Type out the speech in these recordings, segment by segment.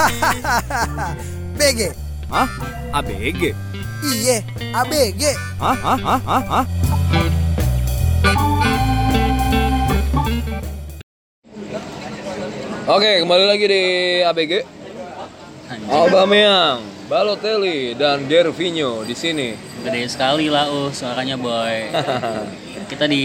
BG. Hah? ABG? Iye, ABG. Hah? Hah? Hah? Hah? Hah? Oke, kembali lagi di ABG. Aubameyang, Balotelli, dan Gervinho di sini. Gede sekali lah uh suaranya boy. Kita di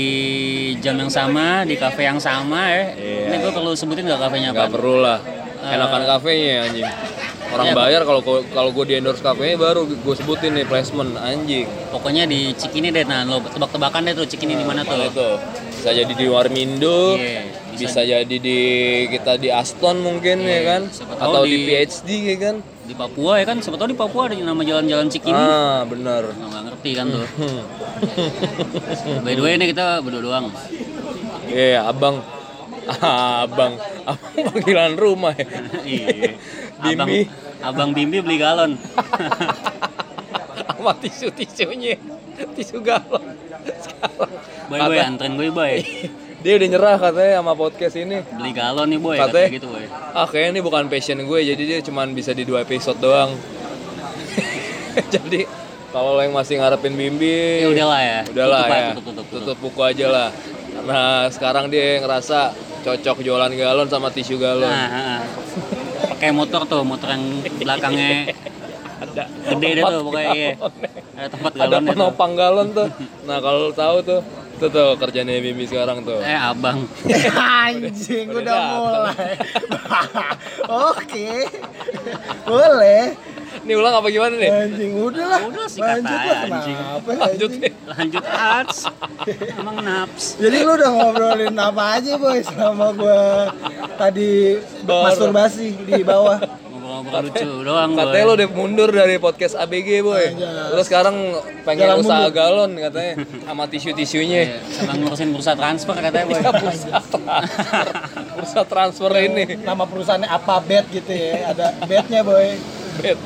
jam yang sama, di kafe yang sama ya. Iya. Ini gue perlu sebutin gak kafenya Gak apa? perlu lah. Enakan kafenya anjing. Orang Iya, bayar kalau kalau gue di endorse kafenya baru gue sebutin nih placement anjing. Pokoknya di Cikini deh, nah lo tebak-tebakan deh tuh Cikini di mana tuh? Tuh? Bisa jadi di Warmindo, Iya, bisa, bisa jadi di kita di Aston mungkin Iya, ya kan, atau di, di- PhD ya kan. Di Papua ya kan, siapa tahu di Papua ada nama jalan-jalan Cikini. Ah benar. Nggak ngerti kan tuh. By the way ini kita berdua doang. Iya abang, Ah, abang, abang panggilan rumah ya. Iya. Abang, Bimbi. Abang Bimbi beli galon. Sama tisu tisunya, tisu galon. Sekarang Boy boy anterin gue boy. dia udah nyerah katanya sama podcast ini. Beli galon nih boy, Katanya- katanya gitu boy. Ah kayaknya ini bukan passion gue jadi dia cuman bisa di dua episode doang. jadi kalau lo yang masih ngarepin Bimbi, Ya udahlah ya. udahlah Tutup aja, ya, tutup, tutup, tutup, tutup. buku aja lah. Karena sekarang dia ngerasa cocok jualan galon sama tisu galon. Nah, ah, ah. pakai motor tuh, motor yang belakangnya ada gede deh tuh pokoknya iya. Ada tempat Ada galonnya tuh. penopang galon tuh. Nah kalau tahu tuh, itu tuh kerjanya Bimbi sekarang tuh. Eh abang. Anjing, Udah udah mulai. Oke. Boleh. Ini ulang apa gimana nih? Anjing, udah lah. Udah, sikat Lanjut aja, lah, anjing. kenapa Lanjut anjing? Lanjut ats. Emang naps. Jadi lu udah ngobrolin apa aja boy selama gua tadi Baru. masturbasi di bawah. Ngobrol-ngobrol lucu doang Katanya boy. lo udah mundur dari podcast ABG boy. Anjas. Lo sekarang pengen Jalan usaha mundur. galon katanya sama tisu-tisunya. Iya, sama ngurusin bursa transfer katanya boy. Ya bursa transfer, bursa transfer ini. Nama perusahaannya apa bet gitu ya. Ada betnya boy. Bet.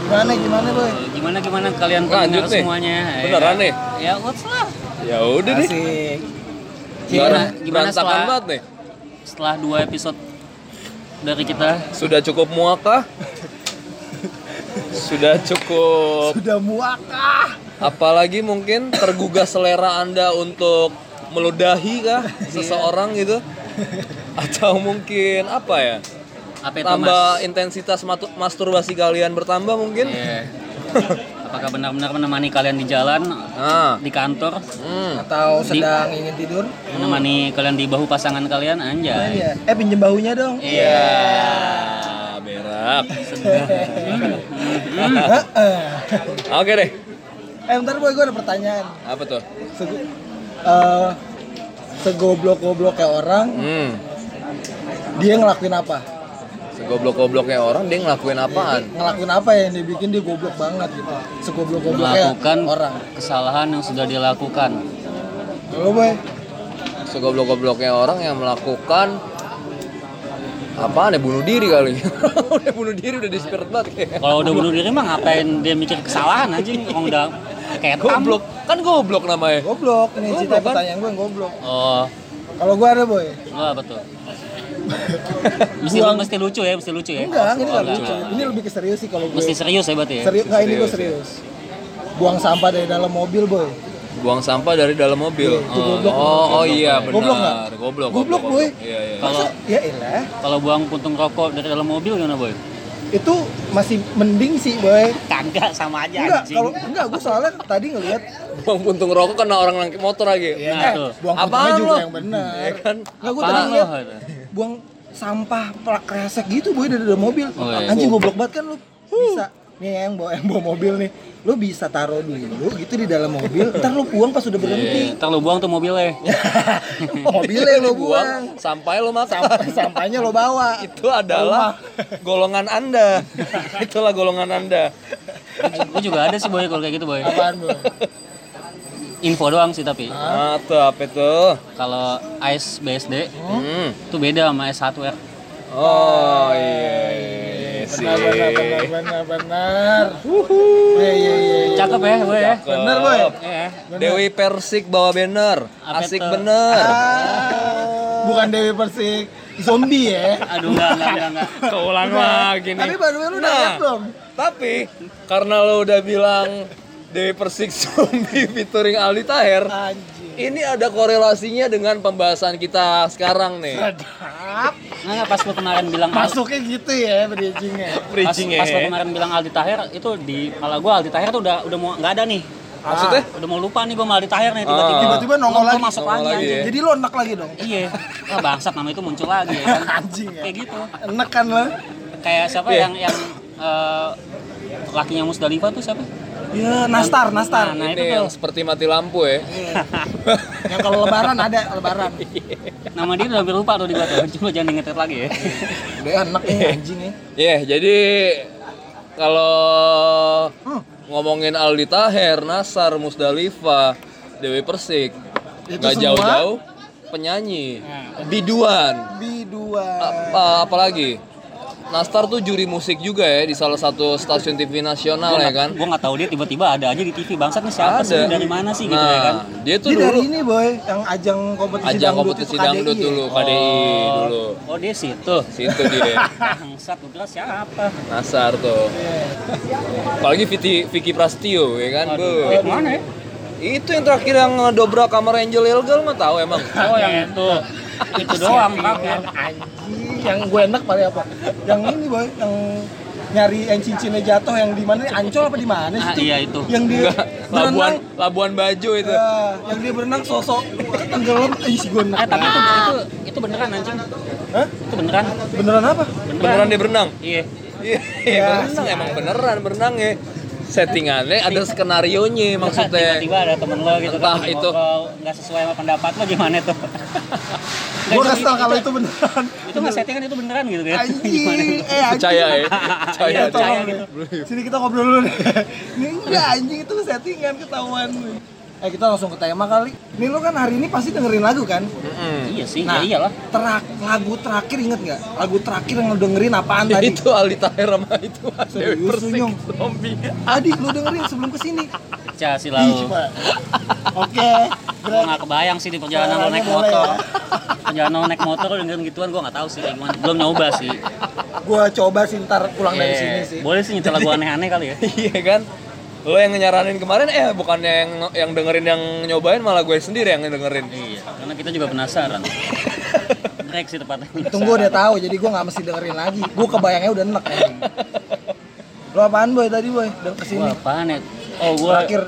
Gimana gimana boy? Gimana gimana kalian Lanjut nih. semuanya? Beneran Ya. nih? Ya what's lah. Ya udah deh. Asik. Gimana gimana setelah banget nih. setelah dua episode dari kita Sudah cukup muak kah? Sudah cukup Sudah muakah? apalagi mungkin tergugah selera Anda untuk meludahi kah seseorang gitu? Atau mungkin apa ya? Apa itu Tambah mas? intensitas masturbasi kalian bertambah mungkin? Iya. Apakah benar-benar menemani kalian di jalan, Nah, di kantor, hmm. Atau sedang ingin tidur? menemani kalian di bahu pasangan kalian, anjay. Iya. Eh pinjem bahunya dong. Iya. berak. Heeh. Oke deh. eh bentar boy, gue ada pertanyaan. Apa tuh? Segu- eh, segoblok-gobloknya orang, Hmm. dia ngelakuin apa? Segoblok-gobloknya orang dia ngelakuin apaan? Ngelakuin apa yang dibikin dia goblok banget gitu? Segoblok-gobloknya Melakukan orang. kesalahan yang sudah dilakukan. Lo boy, Segoblok-gobloknya orang yang melakukan apaan ya bunuh diri kali. udah bunuh diri udah desperate banget kayak. Kalau udah bunuh diri mah ngapain dia mikir kesalahan anjing? Orang udah kayak Goblok. Kan goblok namanya. goblok. Ini Goblok, cerita kan? pertanyaan gue yang goblok. Oh, Kalau gue ada boy, apa tuh? Mesti, Buang- mesti lucu ya, mesti lucu ya. enggak, ini Oh, nggak enggak. lucu. Ini lebih ke serius sih kalau gue. Mesti serius ya berarti ya. Serius, nggak ini gue Serius, serius. Buang sampah dari dalam mobil boy. Buang sampah dari dalam mobil. Iya, itu goblok. Oh, oh iya benar. Goblok nggak? Goblok. Goblok, boy. Iya, iya. Kalau Ya elah, kalau buang puntung rokok dari dalam mobil gimana boy? itu masih mending sih boy. Kagak sama aja Enggak, anjing. kalau enggak gue soalnya tadi ngelihat Buang puntung rokok kena orang nangkep motor lagi. ya, Nah, eh, tuh. buang puntungnya juga lo? yang benar. Ya kan? Enggak gue Apaan tadi ngeliat buang sampah plak kresek gitu boy dari dalam mobil. Oh, iya. Anjing goblok banget kan lu bisa nih yang bawa yang bawa mobil nih. Lu bisa taruh dulu gitu di dalam mobil, ntar lu buang pas udah berhenti. Iya, Ntar lu buang tuh mobilnya. Mobilnya lu buang. Buang sampai lo makan. Sampah, sampahnya lo bawa. Itu adalah golongan Anda. Itulah golongan Anda. Gue juga ada sih boy kalau kayak gitu boy. Apaan, Bro? Info doang sih tapi. Ah, tuh apa itu? Kalau AIS BSD Hmm. itu beda sama S hardware. Oh iya, iya sih. Benar, benar, benar, benar, benar. Iya, iya, iya. Cakep ya boy ya. Bener, boy. Iya. Dewi Persik bawa banner. Asik bener. Ah, bukan Dewi Persik. zombie ya. Aduh enggak enggak enggak. Keulang lagi nih. Tapi baru lu udah Nah. lihat belum? Tapi karena lo udah bilang Dewi Persik Zombie featuring Aldi Taher, Anjing. ini ada korelasinya dengan pembahasan kita sekarang nih. Sedap. Enggak enggak pas lu kemarin bilang Masuknya gitu ya bridgingnya. pas, Bridging pas lu ya. kemarin bilang Aldi Taher itu di malah gua Aldi Taher tuh udah udah mau nggak ada nih. Maksudnya? Udah mau lupa nih gua sama Aldi Taher nih tiba-tiba. Ah. Tiba-tiba nongol lagi. masuk Nongol lagi, lagi ya. Jadi lo enak lagi dong. Iya. Wah bangsat nama itu muncul lagi ya kan. Anjing ya. Kayak gitu. Enak kan lo? Kayak siapa Iya. yang yang eh, lakinya Musdalifah tuh siapa? Ya, nastar, nastar. Nah, itu ini tuh. yang seperti mati lampu ya. Iya. Yang kalau lebaran ada lebaran. Nama dia udah hampir lupa tuh di gua tuh. Coba jangan diingetin lagi ya. Udah enak nih anjing ya. Iya, jadi kalau Hmm. ngomongin Aldi Taher, Nasar, Musdalifah, Dewi Persik, Itu nggak jauh-jauh penyanyi, biduan, B2. apa apalagi? Nastar tuh juri musik juga ya di salah satu stasiun TV nasional ya kan. Gua nggak tahu dia tiba-tiba ada aja di TV bangsat nih siapa sih Ada. dari mana sih gitu nah, ya kan. dia tuh Dia dulu dari ini boy, yang ajang kompetisi ajang dangdut kompetisi itu dangdut KDI ya? dulu, KDI dulu. Oh dia situ. Situ dia. Bangsat gua kira siapa? Nasar tuh. Apalagi Vicky, Vicky Prastio ya kan. Aduh, Bu. eh, mana ya? Itu yang terakhir yang ngedobrak kamar Angel Elgal mah tahu emang. Oh yang itu. itu doang. Anjing, yang gue enak paling apa? Yang ini boy, yang nyari yang cincinnya jatuh yang di mana? Ancol apa di mana Ah, sih? tuh? iya itu. Yang dia Enggak, Labuan berenang, Labuan Bajo itu. ya, yang dia berenang sosok tenggelam, ih si gue enak. Eh tapi itu itu itu beneran anjing. Hah? Itu beneran. Beneran apa? Beneran dia berenang. Iya. Iya, Ya, berenang emang beneran berenang ya. Settingannya ada skenario nya maksudnya. Tiba-tiba ada temen lo gitu Entah kan itu. nggak sesuai sama pendapat lo gimana tuh? Gue kesel kalau itu beneran. itu nggak settingan itu beneran gitu kan? Gimana? Anjing, eh anjing. Percaya ya. Percaya. Iya, percaya gitu. Sini kita ngobrol dulu nih. Ini enggak anjing itu settingan ketahuan. Eh kita langsung ke tema kali. Nih lu kan hari ini pasti dengerin lagu kan? Mm-mm. Iya sih, Nah, ya iyalah. Terak, lagu terakhir inget nggak? Lagu terakhir yang lu dengerin apaan tadi? Itu Aldi Taher sama itu Dewi Persik zombie. Tadi lu dengerin sebelum ke sini. Cah si Ih, lalu. coba. Oke. Gue nggak kebayang sih di perjalanan lo naik Boleh motor. ya. Perjalanan lo naik motor lo dengerin gituan gue nggak tahu sih kayak gimana. Belum nyoba sih. Gua coba sih ntar pulang dari Iya. sini sih. Boleh sih nyetel lagu aneh-aneh kali ya. Iya kan? Lo yang nyaranin kemarin eh bukannya yang yang dengerin yang nyobain malah gue sendiri yang dengerin. Iya, karena kita juga penasaran. Break sih tepatnya. Tunggu udah tahu, jadi gua nggak mesti dengerin lagi. Gua kebayangnya udah enak anjing. Lu apaan boy tadi boy? Dan Gua ke sini. apaan ya? Oh, gua Terakhir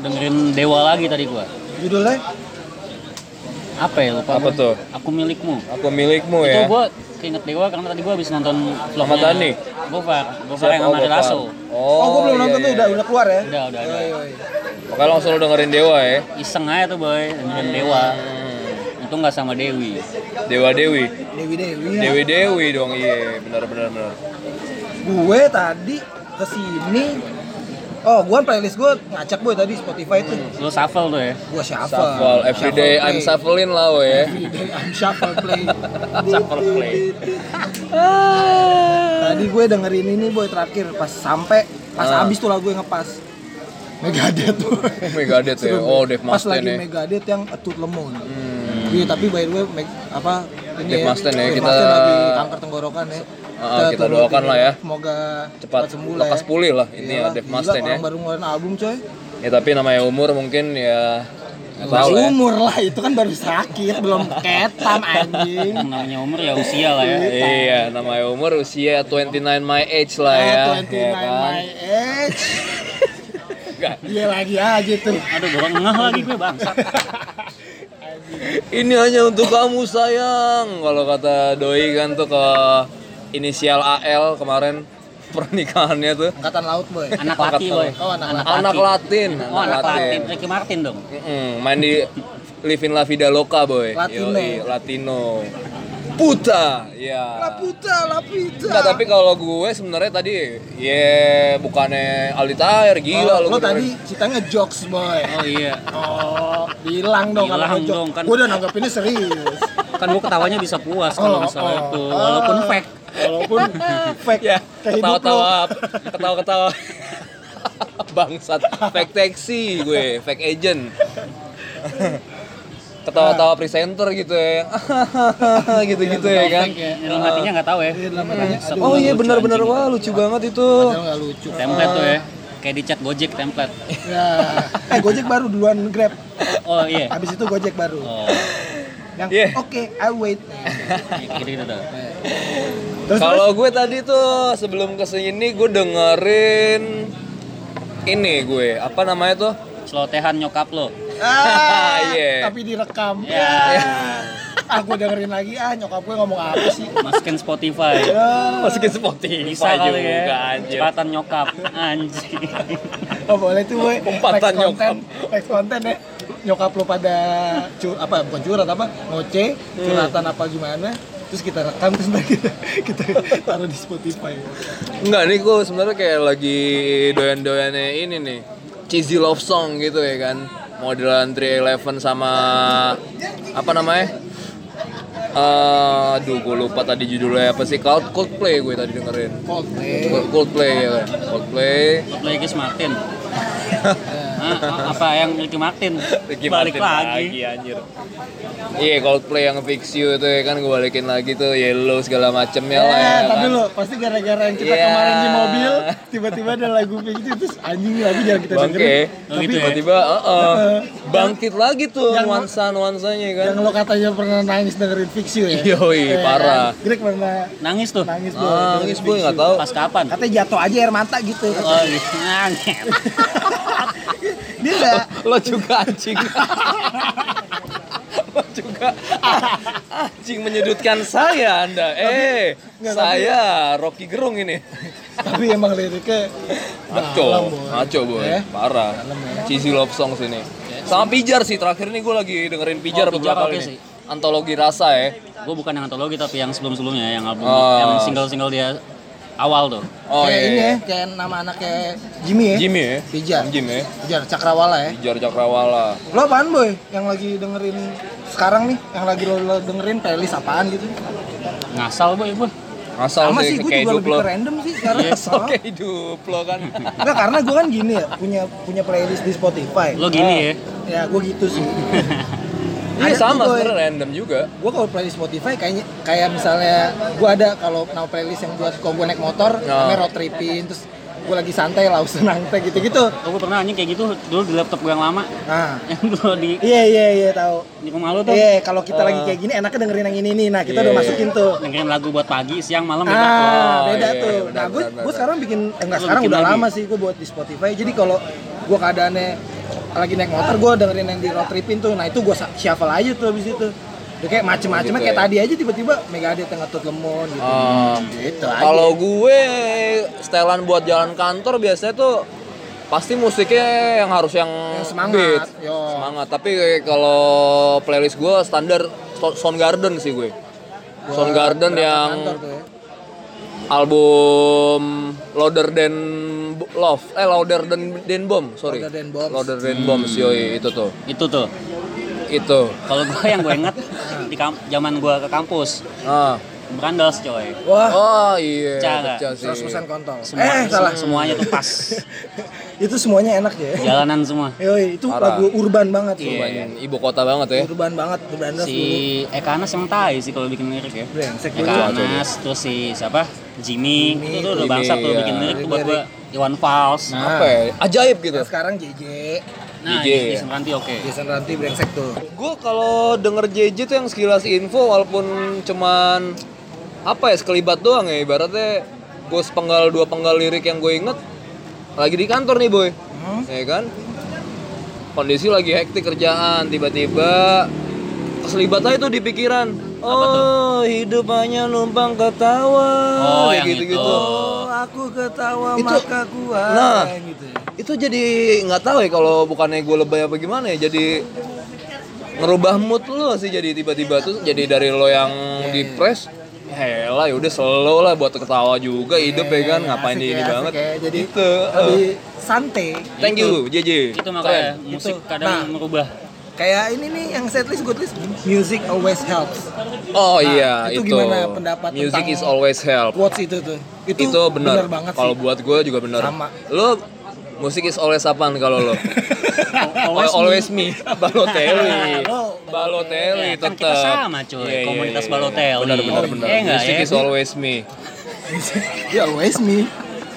dengerin Dewa lagi tadi gua. judulnya Apa ya lupa Apa tuh? Aku milikmu. Aku milikmu Itu ya. gua keinget Dewa karena tadi gua habis nonton vlognya Tani? Gofar, Gofar yang Oh, sama. Lasso. Oh, gua belum iya, nonton tuh iya, udah iya. udah keluar ya. Udah, udah, udah. Oh, iya, iya. Makanya langsung lo dengerin Dewa ya. Iseng aja tuh boy, dengerin Dewa. Hmm. Untung nggak sama Dewi. Dewa Dewi. Dewi Dewi. ya. Dewi Dewi dong iya benar benar benar. Gue tadi ke sini Oh, gua playlist gue ngacak boy tadi Spotify itu. Lu shuffle tuh ya. Gua shuffle. Shuffle everyday Shuffle I'm play. shuffling lah we ya. Everyday I'm shuffle play. Shuffle play. Tadi gue dengerin ini boy terakhir pas sampai pas Ah. habis tuh lagu yang ngepas. Megadeth tuh. Megadeth ya. Oh, Dave Pas Mustaine lagi ya. Megadeth yang A Tooth Lemon. Hmm. Iya, tapi by the way apa ini Dave Mustaine ya, kita- lagi kanker tenggorokan ya. Ah, kita turut doakan lah ya. Semoga Cepat sembuh lah lekas ya. pulih lah ini ya Iyalah, Dave gila, Mustaine ya. baru ngeluarin album coy. Ya tapi namanya umur mungkin ya tahu lah ya. umur lah itu kan baru sakit belum ketam anjing. Namanya umur ya usia lah ya. Iya, namanya umur usia 29 my age lah ya. Ah, ya 29 kan? my age. Iya lagi aja tuh. Aduh, dorong ngeh lagi gue bangsat. Ini hanya untuk kamu sayang. Kalau kata Doi kan tuh ke inisial AL kemarin pernikahannya tuh Angkatan laut boy. Anak laki boy. Oh, anak laki. anak Latin, Oh, anak Latin. Ricky Martin dong. Mm-mm, main di Living La Vida Loca boy. Latino. Yoi, Latino. Puta, ya. La puta, la pizza. Enggak, tapi kalau gue sebenarnya tadi ya bukannya Aldi Tahir gila oh, lu lo beneran. tadi ceritanya jokes boy. Oh iya. Oh, bilang dong kalau Bilang ngejok. dong, kan. Gue udah nanggapinnya serius. Kan gue ketawanya bisa puas kalau Oh, misalnya oh. itu walaupun Ah. fake. Walaupun fake ya ketawa-tawa ketawa-ketawa bangsat fake taxi gue fake agent ketawa-tawa presenter gitu ya gitu-gitu ya kan dalam hatinya nggak tahu ya Iya, dalam hatinya, aduh, oh iya benar-benar wah lucu banget itu Padahal lucu. template tuh ya kayak di chat gojek template Ya. Eh Gojek baru duluan Grab. oh iya Habis itu Gojek baru. oh Yang Iya. oke, I wait. gitu gitu tuh Terus Kalau gue tadi tuh sebelum ke sini gue dengerin ini gue apa namanya tuh? celotehan nyokap lo Ah, Iya. tapi direkam. Ya. Aku dengerin lagi ah nyokap gue ngomong apa sih? masukin Spotify Ya. Masukin Spotify bisa kali juga ya anjir. cepatan nyokap anjing Oh boleh tuh boy. Umpatan konten, next konten ya. Nyokap lu pada cur apa bukan curhat apa ngoce curhatan apa gimana terus kita rekam terus kita, kita taruh di Spotify. Enggak nih gue sebenarnya kayak lagi doyan-doyannya ini nih cheesy love song gitu ya kan modelan 311 sama apa namanya? Eh, aduh gue lupa tadi judulnya apa sih. Cold Coldplay gue tadi dengerin. Coldplay. Cold- Coldplay ya kan? Coldplay. Ricky Martin Apa yang Ricky Martin Ricky balik Martin lagi, anjir iya Coldplay yang fix you itu ya kan gue balikin lagi tuh yellow segala macemnya lah ya Eh, tapi kan lo pasti gara-gara yang kita Iya. kemarin di mobil tiba-tiba ada lagu kayak gitu terus anjing lagu jangan kita Bangke, dengerin. Oh, gitu ya? tiba-tiba uh-uh, bangkit lagi tuh Yang- nuansa-nuansanya kan Yang lo katanya pernah nangis dengerin Fix You ya? Yoi, Eh, parah. Greg pernah nangis tuh nangis boy. Ah, nangis Fix boy You. nggak tahu. pas kapan Katanya jatuh aja air mata gitu. oh gitu enggak lo juga anjing. Lo juga. Anjing menyudutkan saya anda. Eh nggak, saya Rocky Gerung ini. Tapi emang liriknya ngaco dalam, Boy. Eh? parah. Dalam ya. cheesy love song sini sama Pijar sih terakhir ini gue lagi dengerin Pijar Oh, Pijar beberapa kali sih. antologi rasa ya. Gue bukan yang antologi tapi yang sebelum-sebelumnya yang album Oh. yang single-single dia awal tuh oh kayak iya ini ya, iya. kayak nama anaknya Jimmy ya. Jimmy ya Pijar. Jim ya Pijar Cakrawala ya. Pijar Cakrawala Lo apaan boy? Yang lagi dengerin sekarang nih, yang lagi lo, lo dengerin playlist apaan gitu? ngasal boy gue asal Sama sih sih, gue kayak juga lebih lo random sih sekarang. asal kayak hidup lo kan Enggak, karena gue kan gini ya, punya punya playlist di Spotify. lo gini ya Ya, gue gitu sih. Iya Ada sama tuh, sebenarnya random juga. gue kalau playlist Spotify kayaknya kayak misalnya gue ada kalau nama playlist yang buat kalau gue naik motor Oh. namanya road tripping terus gue lagi santai lau senang teh gitu gitu oh, gue pernah anjing kayak gitu dulu di laptop gue yang lama. Nah. Yang dulu di iya iya iya tahu. di rumah lo tuh. Iya kalau kita lagi kayak gini enaknya dengerin yang ini nih nah kita udah Iya. masukin tuh. Dengerin lagu buat pagi siang malam beda. ah Oh, beda iya, tuh. iya, nah gue sekarang bikin eh, enggak Lu sekarang bikin udah lagi? lama sih gue buat di Spotify. Jadi kalau gue keadaannya lagi naik motor gue dengerin yang di road tripping tuh nah itu gue shuffle aja tuh abis itu Udah kayak macem-macemnya Gitu kayak ya. tadi aja tiba-tiba Megadeth yang ngetut lemon gitu Ah. gitu Kalau gue setelan buat jalan kantor biasanya tuh pasti musiknya yang harus yang, Yang semangat, beat. yo. semangat. Tapi kalau playlist gue standar So- Soundgarden sih gue. Soundgarden berangkat yang ya. album Louder Than B- Love, eh Louder Than, Than Bomb, sorry. Louder Than. Louder Than Bombs, yoi itu tuh. itu tuh Itu. kalau gue yang gue inget di zaman gue ke kampus Ah. Brandos coy wah Oh iya, pecah sih. 100% kontol semua eh salah semuanya tuh pas itu semuanya enak ya jalanan semua Yoi, itu Parah. lagu urban banget Iya. sumpahnya. Banyak ibu kota banget ya. urban banget Brandos si dulu Eka Anas emang tai sih kalau bikin lirik ya brengsek Eka dulu. Anas terus si siapa Jimmy, Jimmy, itu tuh udah bangsa tuh iya. bikin lirik tuh buat gue Iwan Fals Nah. Apa ya? Ajaib gitu. Yang sekarang JJ nah ini Jason Ranti oke Jason Ranti brengsek tuh Gue kalau denger JJ tuh yang sekilas info walaupun cuman apa ya sekelibat doang ya ibaratnya gue sepenggal dua penggal lirik yang gue inget lagi di kantor nih boy Hmm? ya kan kondisi lagi hektik kerjaan tiba-tiba keselibat aja tuh di pikiran oh hidup hanya numpang ketawa Oh, yang gitu gitu itu. Oh, aku ketawa Itu- maka kuat Nah. gitu ya. itu jadi nggak tahu ya kalau bukannya gue lebay apa gimana ya jadi ngerubah mood lo sih jadi tiba-tiba tuh jadi dari lo yang depres Helah ya udah slow lah buat ketawa juga hidup ya kan? ngapain Asik di ya, ini asik banget ya. jadi gitu lebih santai. Thank you JJ itu makanya Keren. musik Itu. kadang Nah. merubah. kayak ini nih yang setlist good list music always helps. Oh Nah, iya itu itu, gimana pendapat music tentang is always help. quotes itu tuh? Itu, benar banget kalau buat gue juga benar Sama. lo Musik is always apaan kalau lo? Always always, me. Balotelli. Lo, Balotelli Ya, kan tetap. kita sama, cuy. Iya, iya, Komunitas iya. Balotelli. Benar benar benar. Eh, enggak, Musik ya? is always me. Ya always me.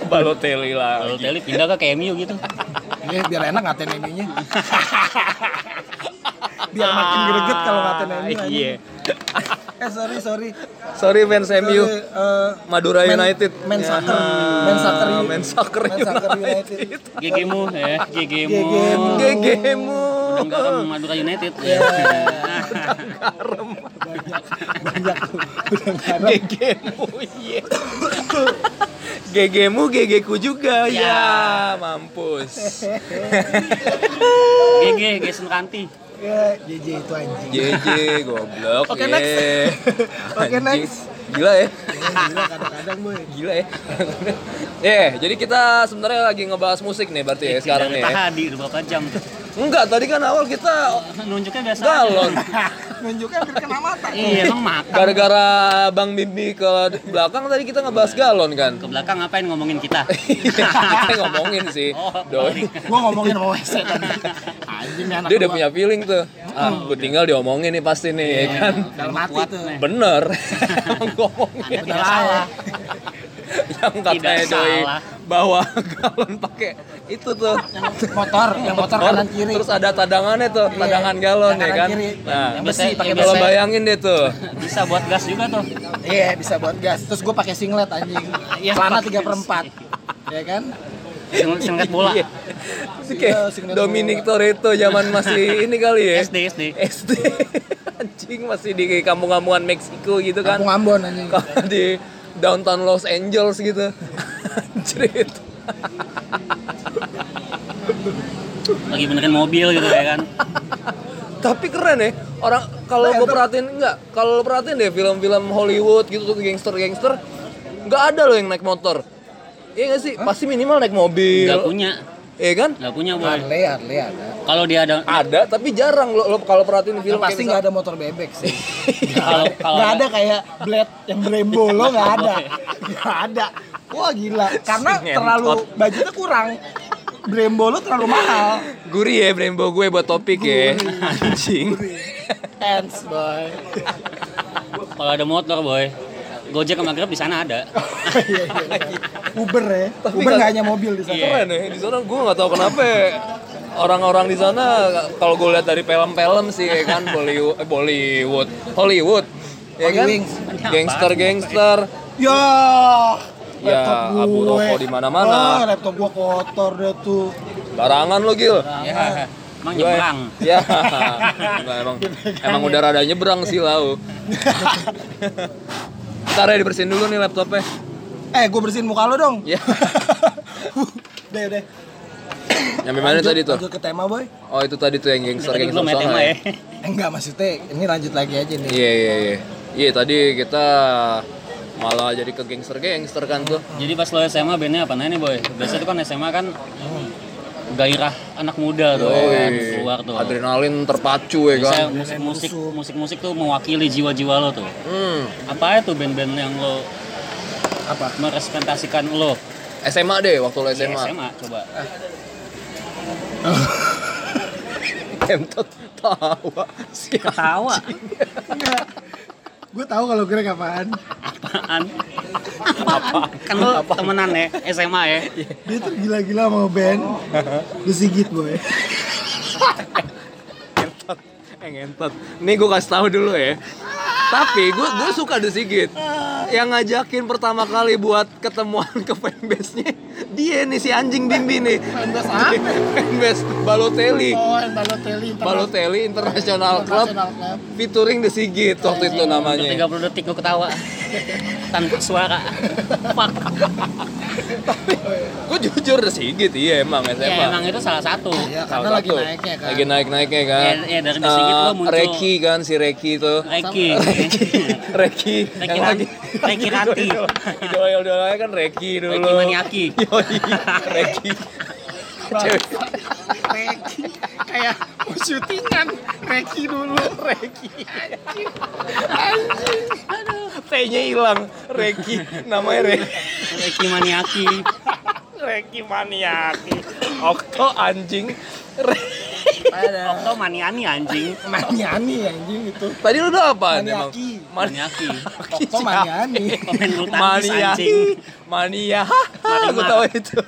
Balotelli lah. Balotelli pindah ke KMU gitu. Ya, biar enak ngatain MU-nya. biar makin greget kalau ngatain MU. Iya. Eh sorry sorry. Sorry fans MU. Sorry, eh, Madura men- United. Men Ya. soccer. Men soccer. Ah, Men soccer United. GGmu ya, GGmu. GGmu. Udang garam Madura United. Ya. Ya. Banyak tuh. Udah nggak ada. GGmu. Iya. GGmu GGku juga ya, mampus. GG, Jason Kanti. Ya, JJ itu anjing. JJ goblok. Oke, ye. next. Oke, Anjing. next. Gila ya. Ya, gila kadang-kadang boy. Gila ya. Eh, jadi kita sebenarnya lagi ngebahas musik nih berarti ya sekarang nih. ya. Tadi udah berapa jam? Enggak, tadi kan awal kita Nunjuknya biasa. galon. Nunjuknya hampir kena mata. Iya, emang makan. Gara-gara Bang Bibi ke belakang tadi kita ngebahas galon kan. Ke belakang ngapain ngomongin kita? kita ngomongin sih. Oh, Doi. Gua ngomongin sama WC tadi. Anjing nih anak Dia udah gua. punya feeling tuh. Ah, gue tinggal diomongin nih pasti nih, ya kan. dalam hati tuh. Bener. Ngomongin. Anda tidak Bener salah. Yang katanya Tidak doi salah. bawa galon pakai itu tuh. Motor, yang motor kanan kiri. Terus ada tadangannya tuh, tadangan galon ya kan. kiri. Nah, Yang besi, pakai yang kalau besi. bayangin deh tuh. Bisa buat gas juga tuh. Iya, bisa buat gas. Terus gua pakai singlet anjing. Iya, Celana pakai 3 per 4. Ya kan? Sing- Singkat bola. Iya. Itu kayak Iya, signal Dominic. Toretto zaman masih ini kali ya. SD, SD. SD. Anjing masih di kampung-kampungan Meksiko gitu kan. Kampung Ambon anjing. Di downtown Los Angeles gitu. Anjrit. Lagi benerin mobil gitu ya kan. Tapi keren ya. Orang kalau gue perhatiin enggak, kalau lo perhatiin deh film-film Hollywood gitu tuh gangster-gangster nggak ada loh yang naik motor. Iya nggak sih? Pasti minimal naik mobil. Nggak punya. Iya kan? Nggak punya, boy. Harley, Harley ada. Kalau dia ada Ada, tapi jarang lo, lo kalau perhatiin film pasti nggak ada motor bebek sih. kalau kalau Nggak ada kayak Blade yang Brembo lo nggak ada. Nggak ada. Wah gila. Karena terlalu budgetnya kurang. Brembo lo terlalu mahal. Gurih ya Brembo gue buat topik ya. Anjing. Hands boy. kalau ada motor, boy. Gojek sama Grab di sana ada. Iya, iya, iya. Uber ya. Tapi Uber nggak- hanya mobil di sana. Iya. Keren ya. Di sana gue nggak tahu kenapa ya. orang-orang di sana kalau gue lihat dari film-film sih ya kan Bollywood, eh, Bollywood, Hollywood, ya kan, gangster-gangster, Ya. Ya, laptop abu gue. rokok di mana-mana. Wah, laptop gua kotor deh tuh. barangan lo gil. Ya. Emang Gue- nyebrang. Ya, emang emang udah rada nyebrang sih lau. Ntar ya dibersihin dulu nih laptopnya. Eh, gua bersihin muka lo dong. Ya. Udah, udah. Nyampe mana Lanjut- tadi tuh? Lanjut ke tema, boy. Oh itu tadi tuh yang gangster Tadi gangster ya tema ya. Eh, enggak maksudnya ini lanjut lagi aja nih. Iya iya iya. Iya tadi kita malah jadi ke gangster gangster kan tuh. Jadi pas lo SMA bandnya apa nih boy? Biasanya tuh kan SMA kan gairah anak muda tuh ya kan keluar tuh. Adrenalin terpacu ya kan. musik musik musik musik tuh mewakili jiwa-jiwa lo tuh. Hmm. Apa itu band-band yang lo Apa? merepresentasikan lo SMA deh waktu lo SMA. SMA coba. Kentot tawa. Siapa? Ketawa. Enggak. Gue tahu kalau Greg apaan. Apaan? kan lo temenan ya SMA ya. Dia tuh gila-gila mau band. The Sigit, boy. Ngentot. Eh ngentot. Nih gue kasih tahu dulu ya. Tapi gue gue suka The Sigit. Yang ngajakin pertama kali buat ketemuan ke fanbase-nya dia nih si anjing Bimbi nih. Fanbase apa? Fanbase Balotelli. Oh, yang Balotelli. Balotelli International Club International Club. featuring The Sigit waktu itu namanya. 30 detik gue ketawa. Tanpa suara. Fuck. Gue jujur The Sigit iya emang SMA. Ya emang itu salah satu. Iya, karena Salah lagi satu. naiknya kan. Lagi naik-naiknya kan. Ya, ya, dari The Sigit Eh, lo muncul- Reki kan si Reki tuh. Reki. Reki Reki Reki Ranti. idola-idolanya kan Reki dulu. Reki Maniaki. Yoi, Reki. Cewek. Reki kayak mau syutingan Reki dulu Reki T-nya hilang. Reki namanya Reki. Reki Maniaki. Reki Maniaki. Okto anjing. Okto maniani anjing. Maniani anjing itu Tadi lu udah apa emang? Maniaki. Maniaki. Okto Maniani Pemain bulu tangkis Mania. anjing. Mania. Mati Gue mat. tahu itu.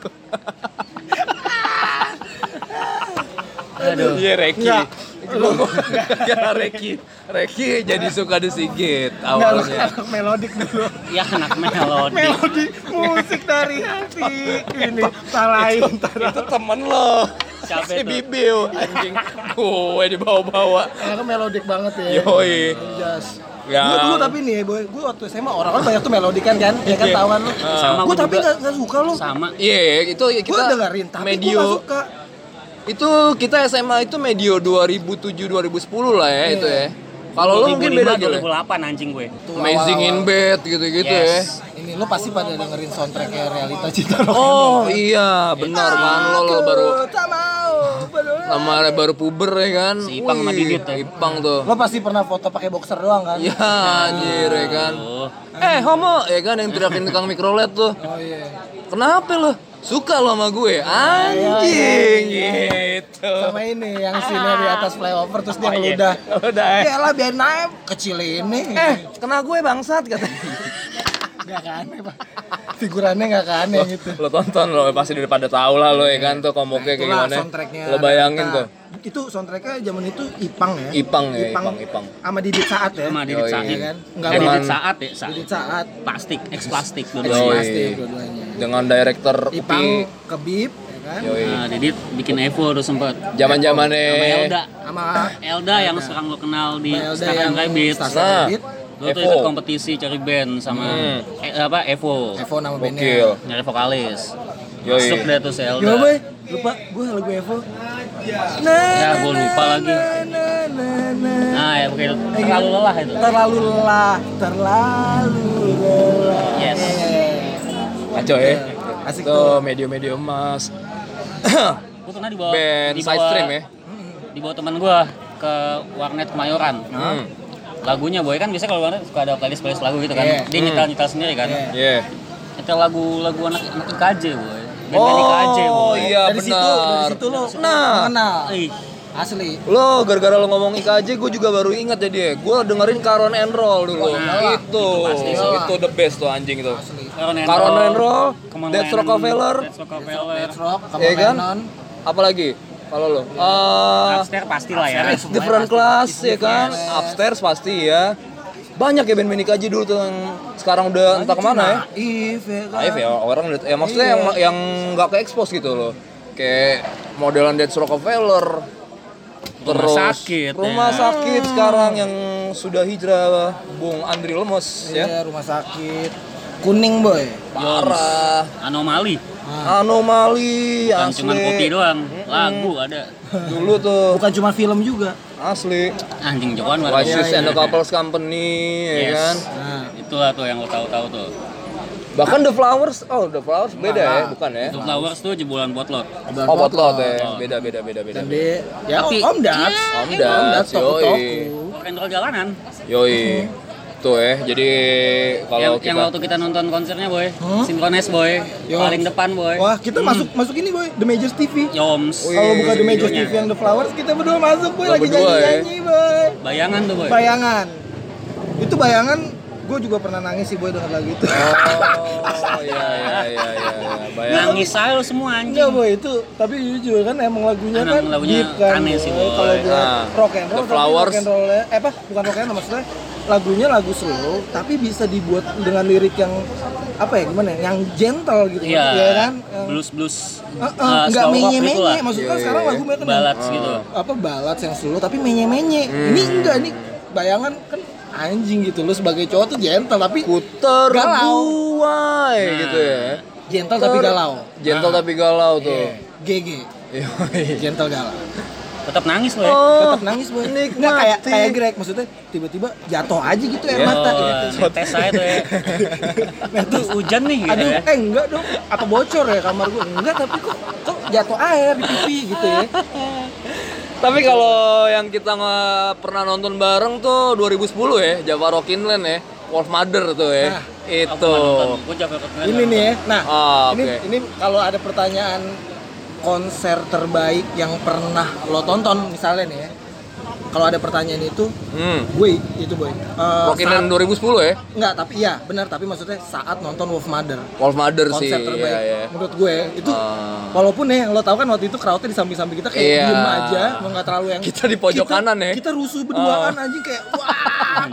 Aduh. Iya Reki. Nggak. Gara Reki. Reki jadi suka disigit Enggak awalnya. anak melodik dulu Ya anak melodi. melodi musik dari hati ini salahin ntar Itu temen lo. Siapa si itu? Bibiu anjing. Gue dibawa-bawa. Anaknya melodik banget ya Yoi. Jas. Ya. Gue dulu tapi nih boy, gue waktu SMA orang kan banyak tuh melodikan kan, ya kan Iya. tahu kan lu. Sama Gue gua tapi nggak nggak suka lu. Sama. Iya, itu Gue kita dengerin tapi gue nggak suka. Itu kita SMA itu medio 2007 2010 lah ya itu ya. Kalau lo mungkin beda gitu. 2008 anjing gue. Tuh, Amazing in awal-awal. bed gitu-gitu Yes. Ini lu pasti pada dengerin soundtracknya realita cinta ya. Oh iya, benar kan lo, lo baru mau. baru- nama baru puber ya kan. Si Ipang sama Didit ya. Ipang tuh. Lo pasti pernah foto pakai boxer doang kan? Ya anjir ya kan. Eh homo ya kan yang teriakin tukang mikrolet tuh. Oh iya. Kenapa lo? Suka lo sama gue? Anjing gitu. Sama ini yang sini di atas flyover terus dia Oh, iya. ngeludah. Udah eh. Ya lah biar naik kecil ini. Eh, kena gue bangsat katanya. Gak aneh pak. Figurannya gak aneh gitu. lo tonton lo pasti udah pada tahu lah lo ya kan tuh komoknya kayak Itulah gimana lo bayangin tuh Itu soundtracknya zaman itu Ipang ya. Ipang ya, Ipang, Ipang. Sama Didit Saat ya. Sama Didit. Saat. Iya kan? Enggak Didit Saat ya, Saat. Didit Saat. Plastik, ex plastik. Pasti dua-duanya. Dengan director Ipang Upi ke Bip ya kan. yoi Nah, Didit bikin Evo tuh sempet. zaman Sama zamannya Elda. Sama Elda yang sekarang lo kenal di yang Rabbit. Nah. Lo tuh ikut kompetisi cari band sama Hmm. eh, apa Evo. Evo nama bandnya. Nyari vokalis. Yoi. Masuk deh tuh si Elda. Gimana boy? Lupa gue lagu Evo. Nah, Ya, gua lupa lagi. Nah, nah, nah, nah. Nah, ya. Terlalu lelah itu. Terlalu lelah, terlalu lelah. Yes. Kacau ya Asik tuh tuh. medio-medio emas Gue pernah dibawa band dibawa, side stream ya Dibawa teman gue ke warnet Kemayoran. hmm. Lagunya boy kan biasanya kalau warnet suka ada playlist playlist lagu gitu kan. Iya. Dia nyetel nyetel sendiri kan. Iya. yeah. Nyetel lagu lagu anak anak IKJ boy. Band-band IKJ boy. oh iya dari situ, dari benar situ lo nah mengenal. Ih, Asli. lo gara-gara lo ngomong IKJ gue juga baru ingat jadi ya gue dengerin Caron and Roll dulu Nah, itu pasti itu, sih. the best tuh anjing itu Asli. Caron and Roll Death Rockefeller Death Rock, ya kan? Apalagi? Kalau lo? Eh, Upstairs pasti lah ya. Different class ya kan? Upstairs pasti ya. Banyak ya band-band IKJ dulu tuh yang sekarang udah entah ke mana ya. Naif ya kan. Naif ya orang udah ya maksudnya Iya. yang yang nggak ke expose gitu loh. Kayak modelan Dead Rockefeller Rumah sakit, rumah ya. sakit sekarang yang sudah hijrah Bung Andri Lemos ya. Iya, rumah sakit. Kuning boy. parah Anomali. anomali Bukan asli cuma kopi doang. Lagu ada. dulu tuh Bukan cuma film juga. asli Anjing Jokoan Oasis iya, and the iya. Couples Company ya Yes. kan Nah, Itulah tuh yang lo tahu-tahu tuh. bahkan The Flowers oh The Flowers beda ya Nah. bukan ya Itu Flowers tuh jebolan botlot. Udah oh Potlot ya Potlot. beda beda beda beda Dan ya Tapi- Om Dats. Om Dats, toko-toko. yoi. Rock and roll jalanan. Yoi. Tuh ya, jadi Yang, kalau yang kita waktu kita nonton konsernya boy, Hmm? Synchronize boy, Yo. paling depan boy. Wah, kita masuk masuk ini boy, The Majors TV. Yoms. Kalau buka The Majors. TV yang The Flowers, kita berdua masuk boy, Lo lagi berdua, ya? nyanyi-nyanyi boy. Bayangan tuh boy. Bayangan. Itu bayangan, gue juga pernah nangis sih boy denger lagu itu. Oh, iya iya iya iya. Bayang. Nangis aja lo semua Enggak anjing. boy itu, tapi jujur kan emang lagunya Emang kan lagunya deep kan. aneh sih, boy. Kalau buat Nah, rock and roll, Flowers. rock and roll eh apa? Bukan rock and roll maksudnya lagunya lagu slow, tapi bisa dibuat dengan lirik yang apa ya gimana? ya, Yang gentle gitu, Iya. ya kan? Yang- Blues blues. Uh, uh, uh, nggak menye gitu lah. menye maksudnya kan Iya, sekarang iya. lagu mereka kan Ballads gitu. apa balat yang slow tapi menye menye ini enggak nih bayangan kan anjing gitu lu sebagai cowok tuh gentle tapi Kuter Galau. Nah. gitu ya. gentle tapi galau Gentle tapi galau tuh. Iya. GG gentle galau Tetap nangis boy. Oh, tetap nangis boy nikmati. nggak kayak kayak Greg maksudnya tiba-tiba jatuh aja gitu air Iya. mata Oh, tes saya tuh ya. Itu hujan nih gitu aduh ya. eh enggak dong apa bocor ya kamar gua enggak tapi kok kok jatuh air di pipi gitu ya Tapi kalau yang kita nggak pernah nonton bareng tuh 2010 ya, Java Rockinland ya. Wolf Mother tuh ya. Nah, itu. Gue ini nih ya nah Oh, ini ini kalau ada pertanyaan konser terbaik yang pernah lo tonton misalnya nih ya. Kalau ada pertanyaan itu, Hmm. gue itu boy. Eh, saat- 2010 ya? Enggak, tapi iya benar. Tapi maksudnya saat nonton Wolf Mother Wolf Mother sih. konser terbaik Iya, iya. menurut gue itu Ah. walaupun nih yang lo tahu kan waktu itu crowdnya di samping-samping kita kayak Iya. diem aja mau nggak terlalu yang Kita di pojok kita- kanan ya. kita rusuh berduaan anjing kayak wah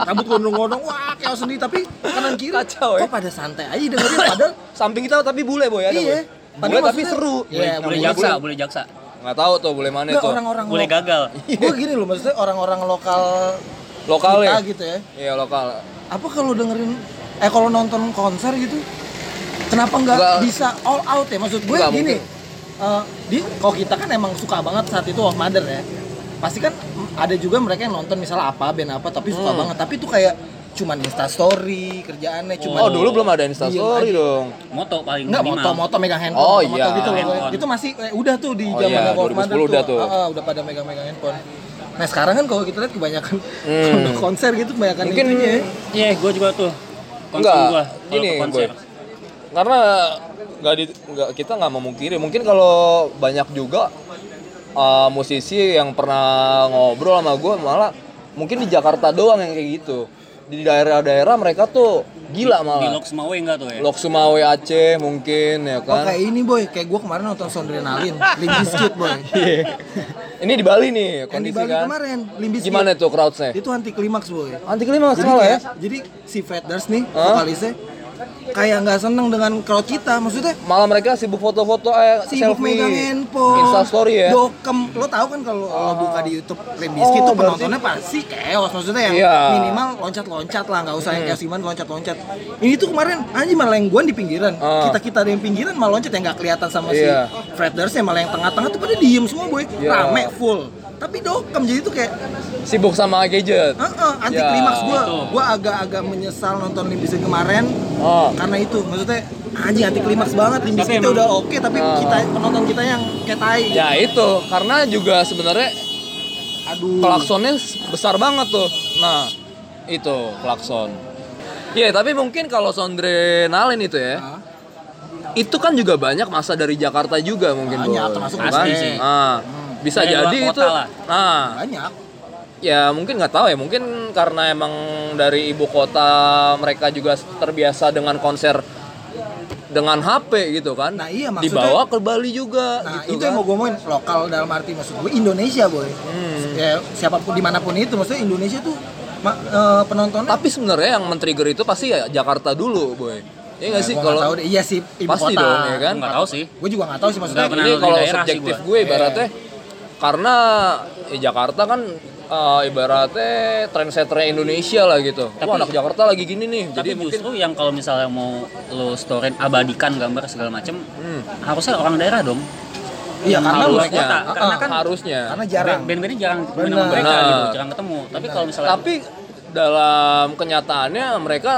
rambut gondrong-gondrong wah kayak sendiri tapi kanan kiri Kacau, ya. kok pada santai aja dengerin padahal Samping kita tapi bule boy ada. iya Boy. Bule tapi seru. iya boleh boleh jaksa, boleh jaksa. Nggak tahu tuh boleh mana Nggak, tuh. orang-orang Boleh lo- gagal. gue gini loh maksudnya orang-orang lokal Lokal kita ya? gitu ya Iya lokal. apa kalau dengerin eh kalau nonton konser gitu kenapa nggak Nggak. bisa all out ya maksud gue Nggak gini mungkin. eh, di kalau kita kan emang suka banget saat itu Wolf Mother ya pasti kan ada juga mereka yang nonton misalnya apa band apa tapi suka Hmm. banget tapi itu kayak cuman insta story kerjaannya cuman Oh dulu belum ada instastory aja. dong. Moto paling Enggak, minimal. moto-moto megang handphone, Oh, moto iya. gitu. Handphone. Itu masih eh, udah tuh di Oh, zaman iya, 2010 Mother udah tuh. Ah, udah pada megang-megang handphone. Nah, sekarang kan kalau kita lihat kebanyakan Hmm. konser gitu kebanyakan Mungkin itunya ya. Iya, gue juga tuh. Concern Enggak, gua gini konser. gue. Karena nggak di nggak kita nggak memungkiri. Mungkin kalau banyak juga uh, musisi yang pernah ngobrol sama gue malah mungkin di Jakarta doang yang kayak gitu. Di daerah-daerah mereka tuh gila Di malah. Lok Semawe enggak tuh ya? Lok Sumawe Aceh mungkin ya Oh kan. kayak ini boy, kayak gue kemarin nonton Sondrenalin, Limp Bizkit boy. Ini di Bali nih Yang di kondisi Bali kan. kemarin, Limp Bizkit. Gimana tuh crowdsnya? Itu anti klimaks boy. Anti klimaks malah ya. jadi si Feders nih, Hah? vokalisnya kayak nggak seneng dengan crowd kita, maksudnya Malah mereka sibuk foto-foto eh, sibuk selfie. megang handphone, Insta story ya. dokem. Lo tau kan kalau lo buka di YouTube Limp Bizkit Oh, tuh berarti- penontonnya pasti chaos, maksudnya yang Iya. Hmm. minimal loncat-loncat lah, nggak usah yang kayak gimana loncat-loncat. Ini tuh kemarin anjing malah yang gua di pinggiran, Ah. kita kita yang pinggiran malah loncat yang nggak kelihatan sama Iya. si Freders yang malah yang tengah-tengah tuh pada diem semua boy, Iya. rame full. Tapi dokem jadi tuh kayak Sibuk sama gadget. Heeh, anti Ya, klimaks gua. itu. Gua agak-agak menyesal nonton Limp Bizkit kemarin Oh. karena itu maksudnya anjing anti klimaks banget Bizkit emang- udah oke tapi Ah. kita penonton kita yang kayak tai. Ya itu, karena juga sebenarnya Aduh. klaksonnya besar banget tuh. Nah, itu klakson. Iya, tapi mungkin kalau Sondrenalin itu ya, Hah? itu kan juga banyak masa dari Jakarta juga mungkin Banyak, termasuk Kan? pasti sih. Nah, bisa Dari jadi kota itu. lah. Nah, banyak. ya mungkin nggak tahu ya, mungkin karena emang dari ibu kota mereka juga terbiasa dengan konser dengan HP gitu kan. Nah, iya, maksudnya- Dibawa ke Bali juga Nah, gitu itu kan. yang mau gue ngomongin lokal dalam arti maksud gue Indonesia, boy. Hmm. Ya siapa pun di mana pun itu maksudnya Indonesia tuh ma- eh, penontonnya Tapi sebenarnya yang men-trigger itu pasti ya Jakarta dulu, boy. Iya nggak sih gua nggak kalau tahu deh. iya sih ibu pasti kota. dong, ya kan? Nggak tahu sih. Gue juga nggak tahu sih maksudnya. Ini kalau sih subjektif gue ibaratnya karena ya Jakarta kan eh, ibaratnya trendsetternya Indonesia lah gitu. Wah Tapi- anak Jakarta lagi gini nih. Tapi Jadi mungkin justru yang kalau misalnya mau lo storein abadikan gambar segala macem, Hmm. harusnya orang daerah dong. Iya karena Harusnya. Kota, Ah, karena ah, kan harusnya. karena jarang. Band-bandnya jarang ketemu mereka gitu, jarang ketemu. Tapi kalau misalnya, tapi dalam kenyataannya mereka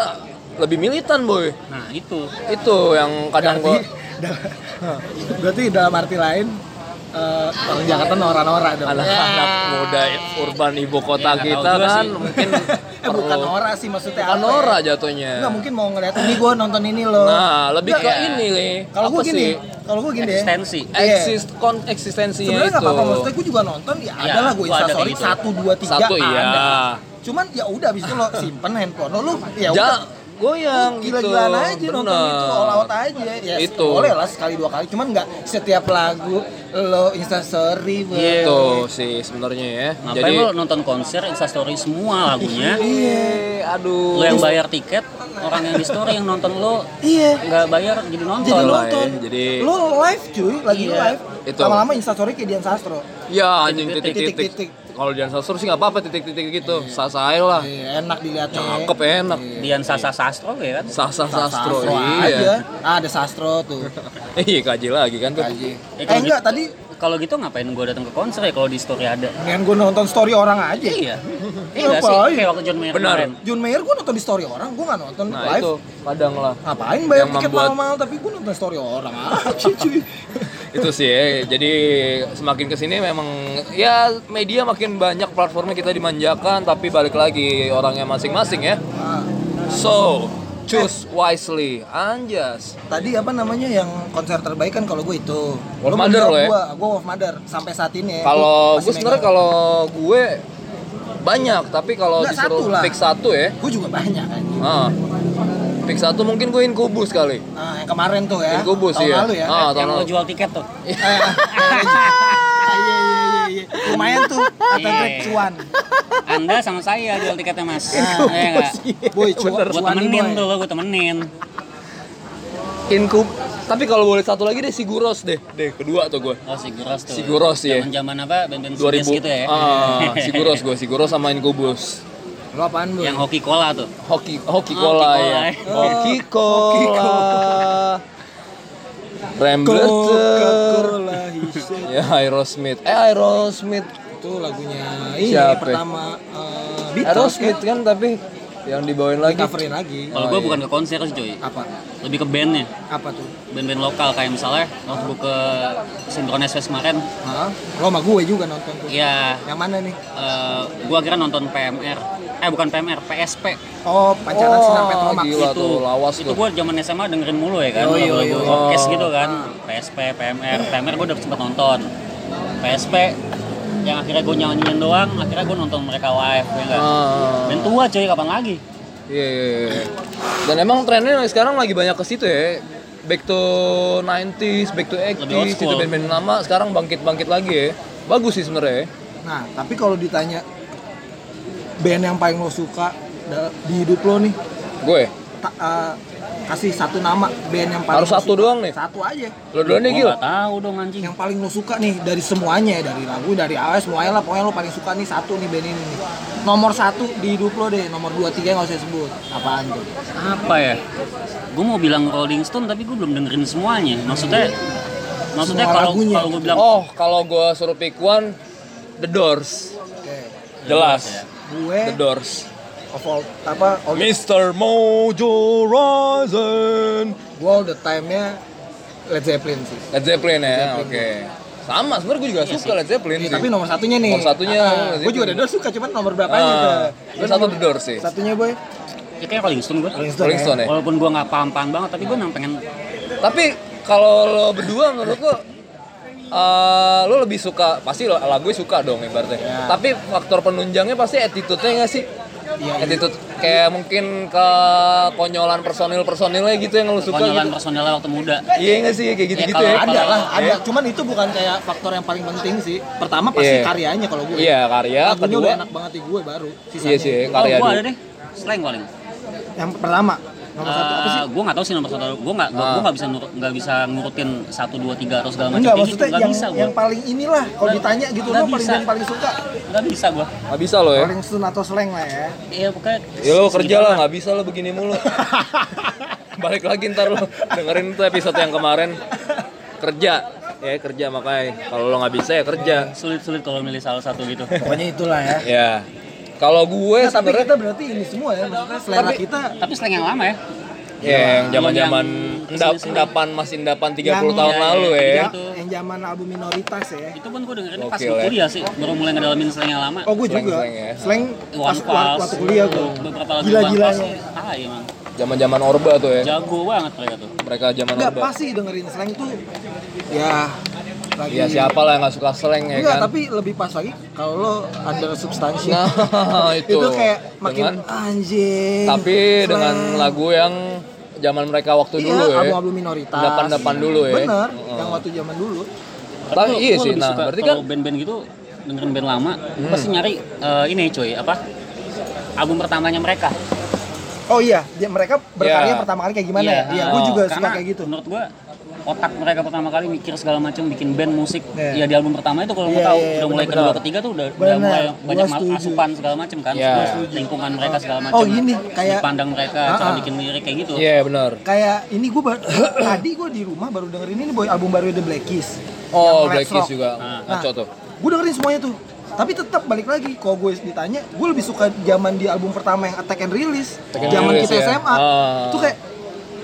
lebih militan, boy. nah itu. Itu yang kadang berarti, gua berarti dalam arti lain eh, orang Jakarta nora-nora dong. anak-anak muda urban ibu kota Ya, nggak kita kan sih. mungkin Eh, bukan perlu- Nora sih maksudnya bukan apa Nora ya? jatuhnya. Enggak mungkin mau ngeliat ini gue nonton ini loh. Nah, lebih ke Nggak. ini nih. kalau gue gini, kalau gue gini deh. Eksistensi. Iya. Eksist kon eksistensinya Sebenarnya itu. nggak apa-apa maksudnya gue juga nonton ya, Ya, ada lah gue gua ada instastory kayak gitu. satu dua tiga Satu, iya. ada. Cuman ya udah abis itu lo simpen handphone lo, lu ya Ja, udah goyang gitu. gila-gilaan aja nonton Bener. itu all out aja ya Itu. boleh lah sekali dua kali cuman nggak setiap lagu lo instastory boy. Itu sih sebenarnya ya. Ngapain Jadi lo nonton konser, instastory semua lagunya, Iya, aduh. lo yang bayar tiket, orang yang di story yang nonton lo iya nggak bayar jadi nonton. jadi nonton ya, jadi- lo live cuy lagi Iya. live Itu. lama-lama instastory kayak Dian Sastro Ya anjing Titik-titik. Kalau Dian Sastro sih nggak apa-apa titik-titik gitu. Sasa aja lah. Iya, enak dilihatnya Cakep enak. Dian Sasa Sastro ya kan? Sasa Sastro. Sastro aja Iya. ah, ada Sastro tuh Iya kaji lagi kan tuh. Kaji. Eh, eh enggak tadi Kalau gitu ngapain gue datang ke konser ya kalau di story ada? mendingan gue nonton story orang aja Iya. Iya nggak sih? Kayak waktu John Mayer Benar. kemarin. John Mayer gue nonton di story orang gue nggak nonton Nah live itu kadang lah. ngapain bayar Yang tiket membuat- mahal-mahal tapi gue nonton story orang aja cuy itu sih ya. jadi semakin ke sini memang ya media makin banyak platformnya kita dimanjakan tapi balik lagi orangnya masing-masing ya Nah, so Choose wisely, anjas. Tadi apa namanya yang konser terbaik kan kalau gue itu. Wolf Mother lo ya? Gua Wolf Mother sampai saat ini ya. Kalau gue sebenarnya kalau gue banyak, tapi kalau disuruh satu lah. pick satu ya, gue juga banyak kan. ah, pick satu mungkin gue Incubus kali. Nah, yang kemarin tuh ya. Incubus tahun iya. lalu ya. Ah, tahun yang lalu. jual tiket tuh. Eh, Iya iya iya iya. Lumayan tuh kata Iya. Greg cuan. Anda sama saya jual tiketnya mas. Ah, Iya nggak? Boy, cuan. Gue temenin tuh lo, gue temenin. Incub. Tapi kalau boleh satu lagi deh Siguros deh, deh kedua tuh gue. Oh Siguros tuh. Siguros, iya. Zaman-zaman apa? Band-band 2000 2000 gitu ya. Ah, Siguros gue, Siguros sama Incubus. Lo apaan, Boy? yang hoki cola tuh. Hoki hoki Hoki cola cola, ya. ya. Hoki Hoki cola. Rambler Coca-Cola Hise. Ya Aerosmith. Eh Aerosmith. Itu lagunya ini Siapa? pertama eh, Beatles Aerosmith ya. kan tapi yang dibawain lagi. Coverin lagi. Kalau Oh, gue iya. bukan ke konser sih cuy. Apa? Lebih ke bandnya. Apa tuh? Band-band lokal kayak misalnya waktu gue ke Synchronize Fest kemarin. Hah? Lo sama gue juga nonton tuh. Iya. Yang mana nih? eh gue akhirnya nonton PMR. Eh bukan PMR, PSP. Oh, Pancaran Oh, Sinar Petromak. gila. itu tuh, lawas itu gue zaman SMA dengerin mulu ya kan orkes Oh. gitu kan PSP PMR PMR gue udah sempet nonton PSP yang akhirnya gue nyanyiin doang akhirnya gue nonton mereka live ya enggak Ah. dan tua cuy kapan lagi Iya, iya, iya. Dan emang trennya sekarang lagi banyak ke situ ya. Back to 90s, back to Lebih old 80s, itu band-band lama sekarang bangkit-bangkit lagi ya. Bagus sih sebenarnya. ya. Nah, tapi kalau ditanya band yang paling lo suka di hidup lo nih, Gue, ta- eh, kasih satu nama band yang paling Harus lo satu suka. doang nih? Satu aja. lo duluan nih gue Gil. tahu dong anjing Yang paling lo suka nih dari semuanya, dari lagu, dari awal semuanya lah. Pokoknya lo paling suka nih satu nih band ini nih. Nomor satu di hidup lo deh, nomor dua tiga nggak usah sebut. Apaan tuh? apa ya gue mau bilang Rolling Stone tapi gue belum dengerin semuanya maksudnya maksudnya Semua kalau lagunya. kalau gue bilang Oh, kalau gue suruh pick one, The Doors. Oke. Jelas. Gue The Doors. of all apa all the, Mr. Mojo Rising. gue all the time-nya Led Zeppelin sih. Led Zeppelin ya, oke. Sama, sebenarnya gue juga suka Led Zeppelin Iya, sih. tapi nomor satunya nih. Nomor satunya Led gue juga ada dua suka, cuman nomor berapa aja Ah, tuh? gue satu The Doors sih. Satunya boy. ya kayak Rolling Stone gue Rolling Stone. Rolling Stone ya. walaupun gue nggak paham-paham banget tapi gue memang pengen Tapi kalau lo berdua menurut lo eh, lo lebih suka pasti lo- lagu suka dong ibaratnya. Ya. Tapi faktor penunjangnya pasti attitude-nya nggak sih? Iya. Attitude kayak mungkin ke konyolan personil-personilnya gitu yang lo suka konyolan gitu. personelnya waktu muda Iya nggak sih kayak gitu-gitu kalau- ya? Ada lah, ada. Iya. Cuman itu bukan kayak faktor yang paling penting sih. Pertama pasti Iya. karyanya kalau gue. Iya karya, Lagunya kedua udah enak banget di gue baru. Sisanya. iya sih oh karya gue dulu. ada deh slang paling Yang pertama nomor satu apa sih? gue nggak tahu sih nomor satu. Gue nggak Ah. gue nggak bisa nur- nggak bisa ngurutin satu dua tiga atau segala macam Enggak, kayak maksudnya gitu nggak yang bisa gue yang paling inilah kalau ditanya gitu nggak lo paling band paling suka? Nggak bisa gue Nggak bisa lo ya? Rolling Stone atau Slang lah ya. iya pokoknya Ya lo kerja lah, nggak bisa lo begini mulu. Balik lagi ntar lo dengerin tuh episode yang kemarin. Kerja. Ya kerja makanya. Kalau lo nggak bisa ya kerja. Sulit sulit kalau milih salah satu gitu. Pokoknya itulah ya. ya kalau gue Nah, tapi sebenarnya kita berarti ini semua ya, maksudnya selera Tapi- kita tapi slang yang lama ya ya yang zaman zaman Yang endap ke sini-sini. endapan masih endapan 30 Yang- tahun ya, lalu ya, ya yang, yang zaman album minoritas ya. itu pun gue dengerin pas gue ya. kuliah sih baru mulai ngedalamin slang yang lama Oh gue Slang- juga. slang ya. Slang pas One Pulse, waktu kuliah gue. beberapa lagu Pulse, ah emang zaman zaman orba tuh ya jago banget mereka tuh mereka zaman Enggak orba pasti dengerin slang tuh ya lagi ya siapa lah yang nggak suka slang ya Enggak, kan tapi lebih pas lagi kalau lo ada substansi. nah itu, itu kayak makin Dengan- anjing. tapi slang. dengan lagu yang zaman mereka waktu iya, dulu ya album-album minoritas. Endapan-endapan dulu ya. Bener, Heeh. yang waktu zaman dulu. Tapi iya sih, lebih nah, suka berarti kan- Hmm. band-band gitu dengerin band lama, gua pasti nyari eh, ini coy, apa? Album pertamanya mereka. Oh iya, dia, mereka berkarya Iya. pertama kali kayak gimana ya? Iya, gue Oh, juga suka kayak gitu. Menurut gua otak mereka pertama kali mikir segala macam bikin band musik Iya. ya di album pertama itu kalau mau Iya, tahu iya, udah mulai benar-benar. kedua ketiga tuh udah, udah Benar, mulai banyak setuju. asupan segala macam kan Iya. Terus lingkungan mereka segala macam Oh, gini, kayak- pandang mereka Ah, cara ah. bikin lirik kayak gitu Iya benar. Kayak ini gue tadi gue di rumah baru dengerin ini boy album baru The Black Keys. Oh, Black Keys juga Nah. ngaco tuh. Gue dengerin semuanya tuh. Tapi tetap balik lagi, kalau gue ditanya, gue lebih suka zaman di album pertama yang Attack and Release, zaman kita ya. SMA. Ah. Itu kayak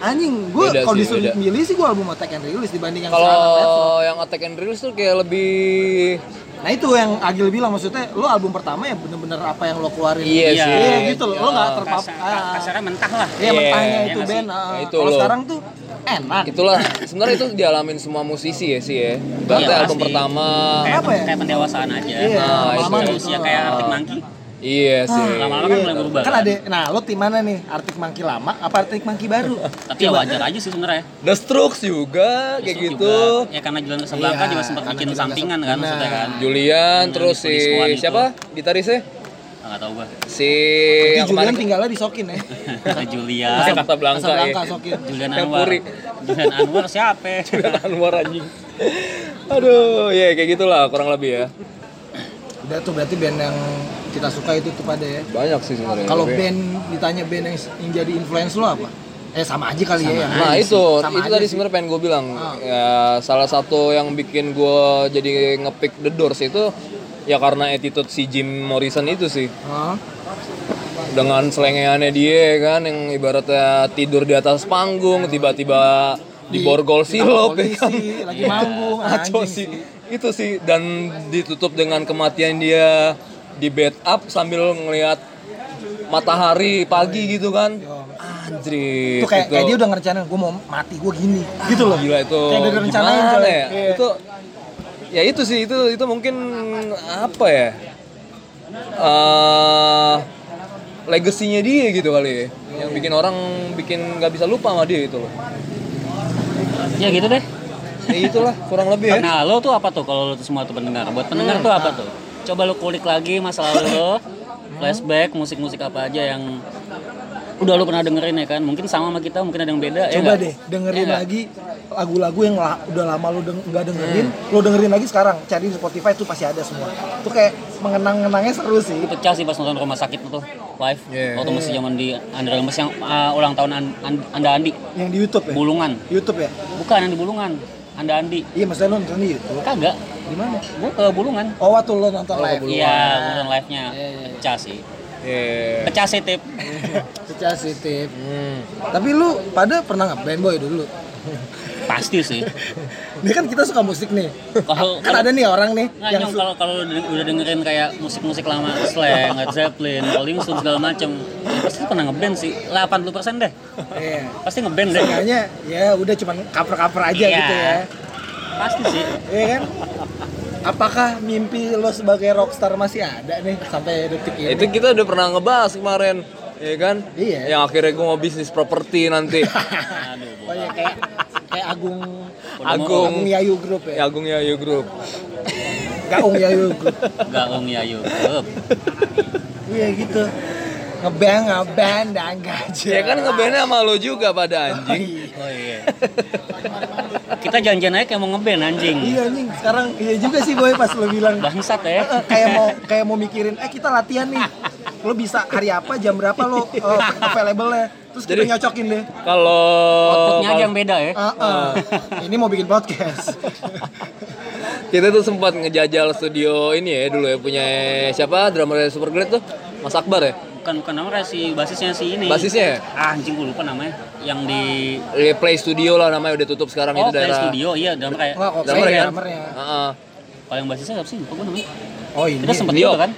anjing, gue kalau disuruh beda. milih sih gue album Attack and Release dibanding yang. Kalau yang Attack and Release tuh kayak lebih Nah itu yang Agil bilang maksudnya lo album pertama ya bener-bener apa yang lo keluarin. Iya Iya. sih. Iya gitu loh. Lo nggak Kasar- terpapar. ah, kasarnya mentah lah Iya Iya, mentahnya iya itu band. ah. Nah, itu Kalau sekarang tuh enak. Itulah sebenarnya itu dialamin semua musisi ya sih ya. Berarti Iya, album pasti. pertama. kayak, Kenapa ya? kayak pendewasaan aja Iya, Nah, lama-lama itu. gitu. usia kayak Arctic Monkey Iya sih. lama-lama kan mulai berubah Kan kan? ada, nah lo tim mana nih? Artik Mangki lama apa Artik Mangki baru? tapi ya wajar aja sih sebenarnya The Strokes juga kayak Justru gitu. juga, ya karena Julian Casablanca Iya, juga sempat bikin Julian sampingan kan maksudnya kan Julian terus si siapa? Gitarisnya? Ah, nggak tahu gua Si yang Julian kemarin tinggalnya di Sokin ya. Julian Masih Casablanca, Casablanca, ya. Sokin. Julian Anwar. Julian Anwar siapa Julian Anwar anjing. Aduh, ya kayak gitulah kurang lebih ya. Udah tuh berarti band yang kita suka itu tuh pada ya. Banyak sih sebenarnya. Kalau band ditanya band yang, yang jadi influence lo apa? Eh sama aja kali ya yang Nah lain itu, sih. Sama itu tadi sebenarnya pengen gue bilang Ah. ya salah satu yang bikin gue jadi ngepick The Doors itu ya karena attitude si Jim Morrison itu sih Hah? dengan selengeannya dia kan yang ibaratnya tidur di atas panggung tiba-tiba di borgol sirup ya kan. lagi manggung, anjing sih. Itu sih dan ditutup dengan kematian dia di bed up sambil ngelihat matahari pagi gitu kan. Anjir. Itu kayak, kayak dia udah ngerencanain gue mau mati gue gini. Gitu loh. Gila itu. Kayak udah gimana ya? Iya. Itu ya itu sih itu itu mungkin apa ya? eh legasinya dia gitu kali ya. Yang bikin orang bikin nggak bisa lupa sama dia itu loh. ya gitu deh Ya itulah kurang lebih ya. nah lo tuh apa tuh kalau lo tuh semua tuh pendengar buat pendengar tuh apa tuh coba lo kulik lagi masa lalu lo flashback musik-musik apa aja yang udah lo pernah dengerin ya kan mungkin sama sama kita mungkin ada yang beda ya Coba nggak? deh dengerin Ya lagi lagu-lagu yang la- udah lama lu deng- nggak dengerin, lo dengerin lagi sekarang. Cari di Spotify tuh pasti ada semua. Itu kayak mengenang-kenangnya seru sih. Pecah sih pas nonton rumah sakit tuh live Iya. waktu masih zaman di Andra Lemes yang uh, ulang tahun An- An- Anda Andi Yang di YouTube ya? Bulungan YouTube ya? bukan yang di Bulungan Anda Andi Iya, maksudnya lo nonton di YouTube. kagak Di mana? gue ke Bulungan Oh, waktu lo nonton live. iya nonton live nya pecah sih Iya. pecah sih tip Secara positif. Hmm. Tapi lu pada pernah ngeband boy dulu? pasti sih Ini kan kita suka musik nih. kalau Kan ada nih orang nih Nggak, yang kalau kalau udah dengerin kayak musik-musik lama Slang, Led Zeppelin, Rolling Stones segala macem ya pasti pernah ngeband sih 80% deh Iya. pasti ngeband deh Kayaknya ya udah cuman cover-cover aja Iya. gitu ya. pasti sih Iya kan? Apakah mimpi lo sebagai rockstar masih ada nih sampai detik ini? Itu kita udah pernah ngebahas kemarin, ya kan? Iya. Yang akhirnya gue mau bisnis properti nanti. aduh Oh iya kayak kayak Agung Agung. Agung Yayu Group Ya ya. Agung Yayu Group. Gaung Yayu Group. gaung ya yuk Up. Iya gitu. Ngeband ngeband dan gaji. Ya kan ngebandnya sama lo juga pada anjing. oh iya kita janjian aja kayak mau ngeband anjing Iya anjing, sekarang iya juga sih boy pas lo bilang bangsat ya kayak mau kayak mau mikirin eh kita latihan nih lo bisa hari apa jam berapa lo uh, available nya terus kita Jadi- nyocokin deh. Kalau outputnya aja yang beda ya? Ah, ah. ini mau bikin podcast. Kita tuh sempat ngejajal studio ini ya dulu ya punya siapa? Drummer Superglad tuh Mas Akbar ya? Bukan bukan namanya si basisnya si ini. Basisnya ya? Ah, anjing gue lupa namanya. Yang di Eh, Play Studio lah namanya udah tutup sekarang oh itu Play daerah Studio iya dalam kayak kok drummer saya kan drummernya. Heeh. kalau yang basisnya siapa sih? Lupa gue namanya. Oh ini kita sempet Giok. juga kan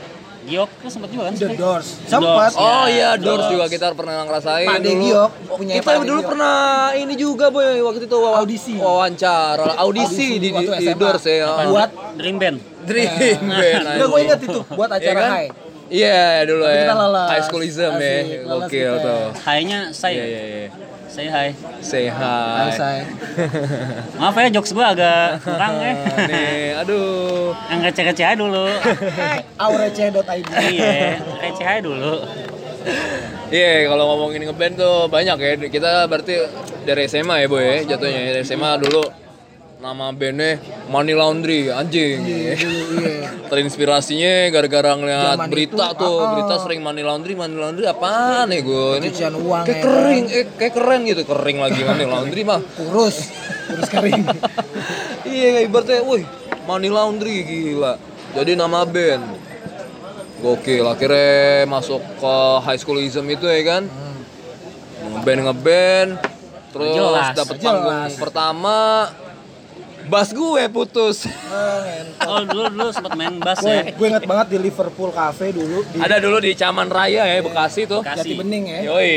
Giok kita sempet juga kan The? Doors sempat. Oh Ya, iya, Doors Doors. juga kita pernah ngerasain Pak. Giok punya kita dulu pernah ini juga boy waktu itu wawa- Audisi. wawancara audisi, Audisi di, di, di. Doors ya. Buat Dream Band Dream Band. udah gue inget itu buat Iya acara kan? high Iya dulu Tapi ya. kita lolos. High schoolism ya. Asik, Gokil tuh. Hai-nya say Iya iya iya. Say hi Say hi. Hai, say. maaf ya jokes gue agak kurang ya Nih, aduh. yang receh-receh aja dulu aurece.id iya receh aja dulu Iya, kalau ngomongin ngeband tuh banyak ya. Kita berarti dari SMA ya, Boy, ya, jatuhnya. Dari SMA dulu nama bandnya Money Laundry, anjing. Iya, Terinspirasinya gara-gara ngeliat Zaman berita itu, tuh, ah. berita sering Money Laundry, Money Laundry apaan nih gue? Ini uang kayak ya kering, eh, kayak keren gitu, kering lagi Money Laundry mah. kurus kurus kering iya, ibaratnya, wih, Money Laundry gila. Jadi nama band. Gokil, akhirnya masuk ke high schoolism itu ya kan. Ngeband ngeband, terus jelas. panggung pertama Bass gue putus. Oh dulu dulu sempat main gue ya. gue inget banget di Liverpool Cafe dulu di Ada dulu di Caman Raya ya, Bekasi tuh. Bekasi. Jati Bening ya Yoi.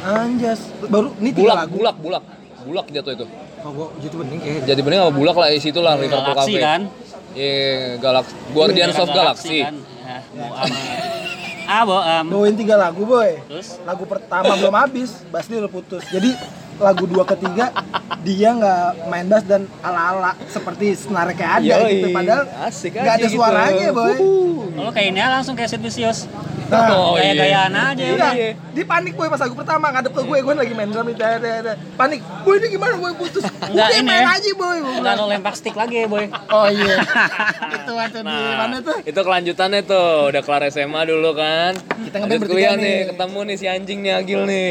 anjas baru ini tiga Bulak, lagu bulak, bulak. Bulak jatuh itu. oh gue Jati Bening kayak Jadi bening apa bulak lah di situ lah Liverpool Galaxy Cafe. kan. Iya, Galaxy. Guardians of Galaxy. kan. Ya, mau ama. Ah, bo, am. bawain tiga lagu boy Terus lagu pertama belum habis bass dia udah putus jadi lagu dua ketiga dia nggak main bass dan ala-ala seperti senar kayak ada Yoi. gitu padahal nggak ada gitu. suaranya boy kalau kayak ini langsung kayak Sid Vicious. Nah, Oh, iya. Gaya-gayaan aja Iya, udah. dia panik boy pas lagu pertama ngadep ke gue, gue lagi main drum itu, ada, ada. panik, boy ini gimana boy putus, Enggak ini main ya. aja boy, Enggak bilang. lo lempar stick lagi, boy. oh iya, itu waktu di Nah, mana tuh? itu kelanjutannya tuh, udah kelar SMA dulu kan. Kita ngeband bertiga kuliah nih. nih, ketemu nih si anjing nih Agil nih.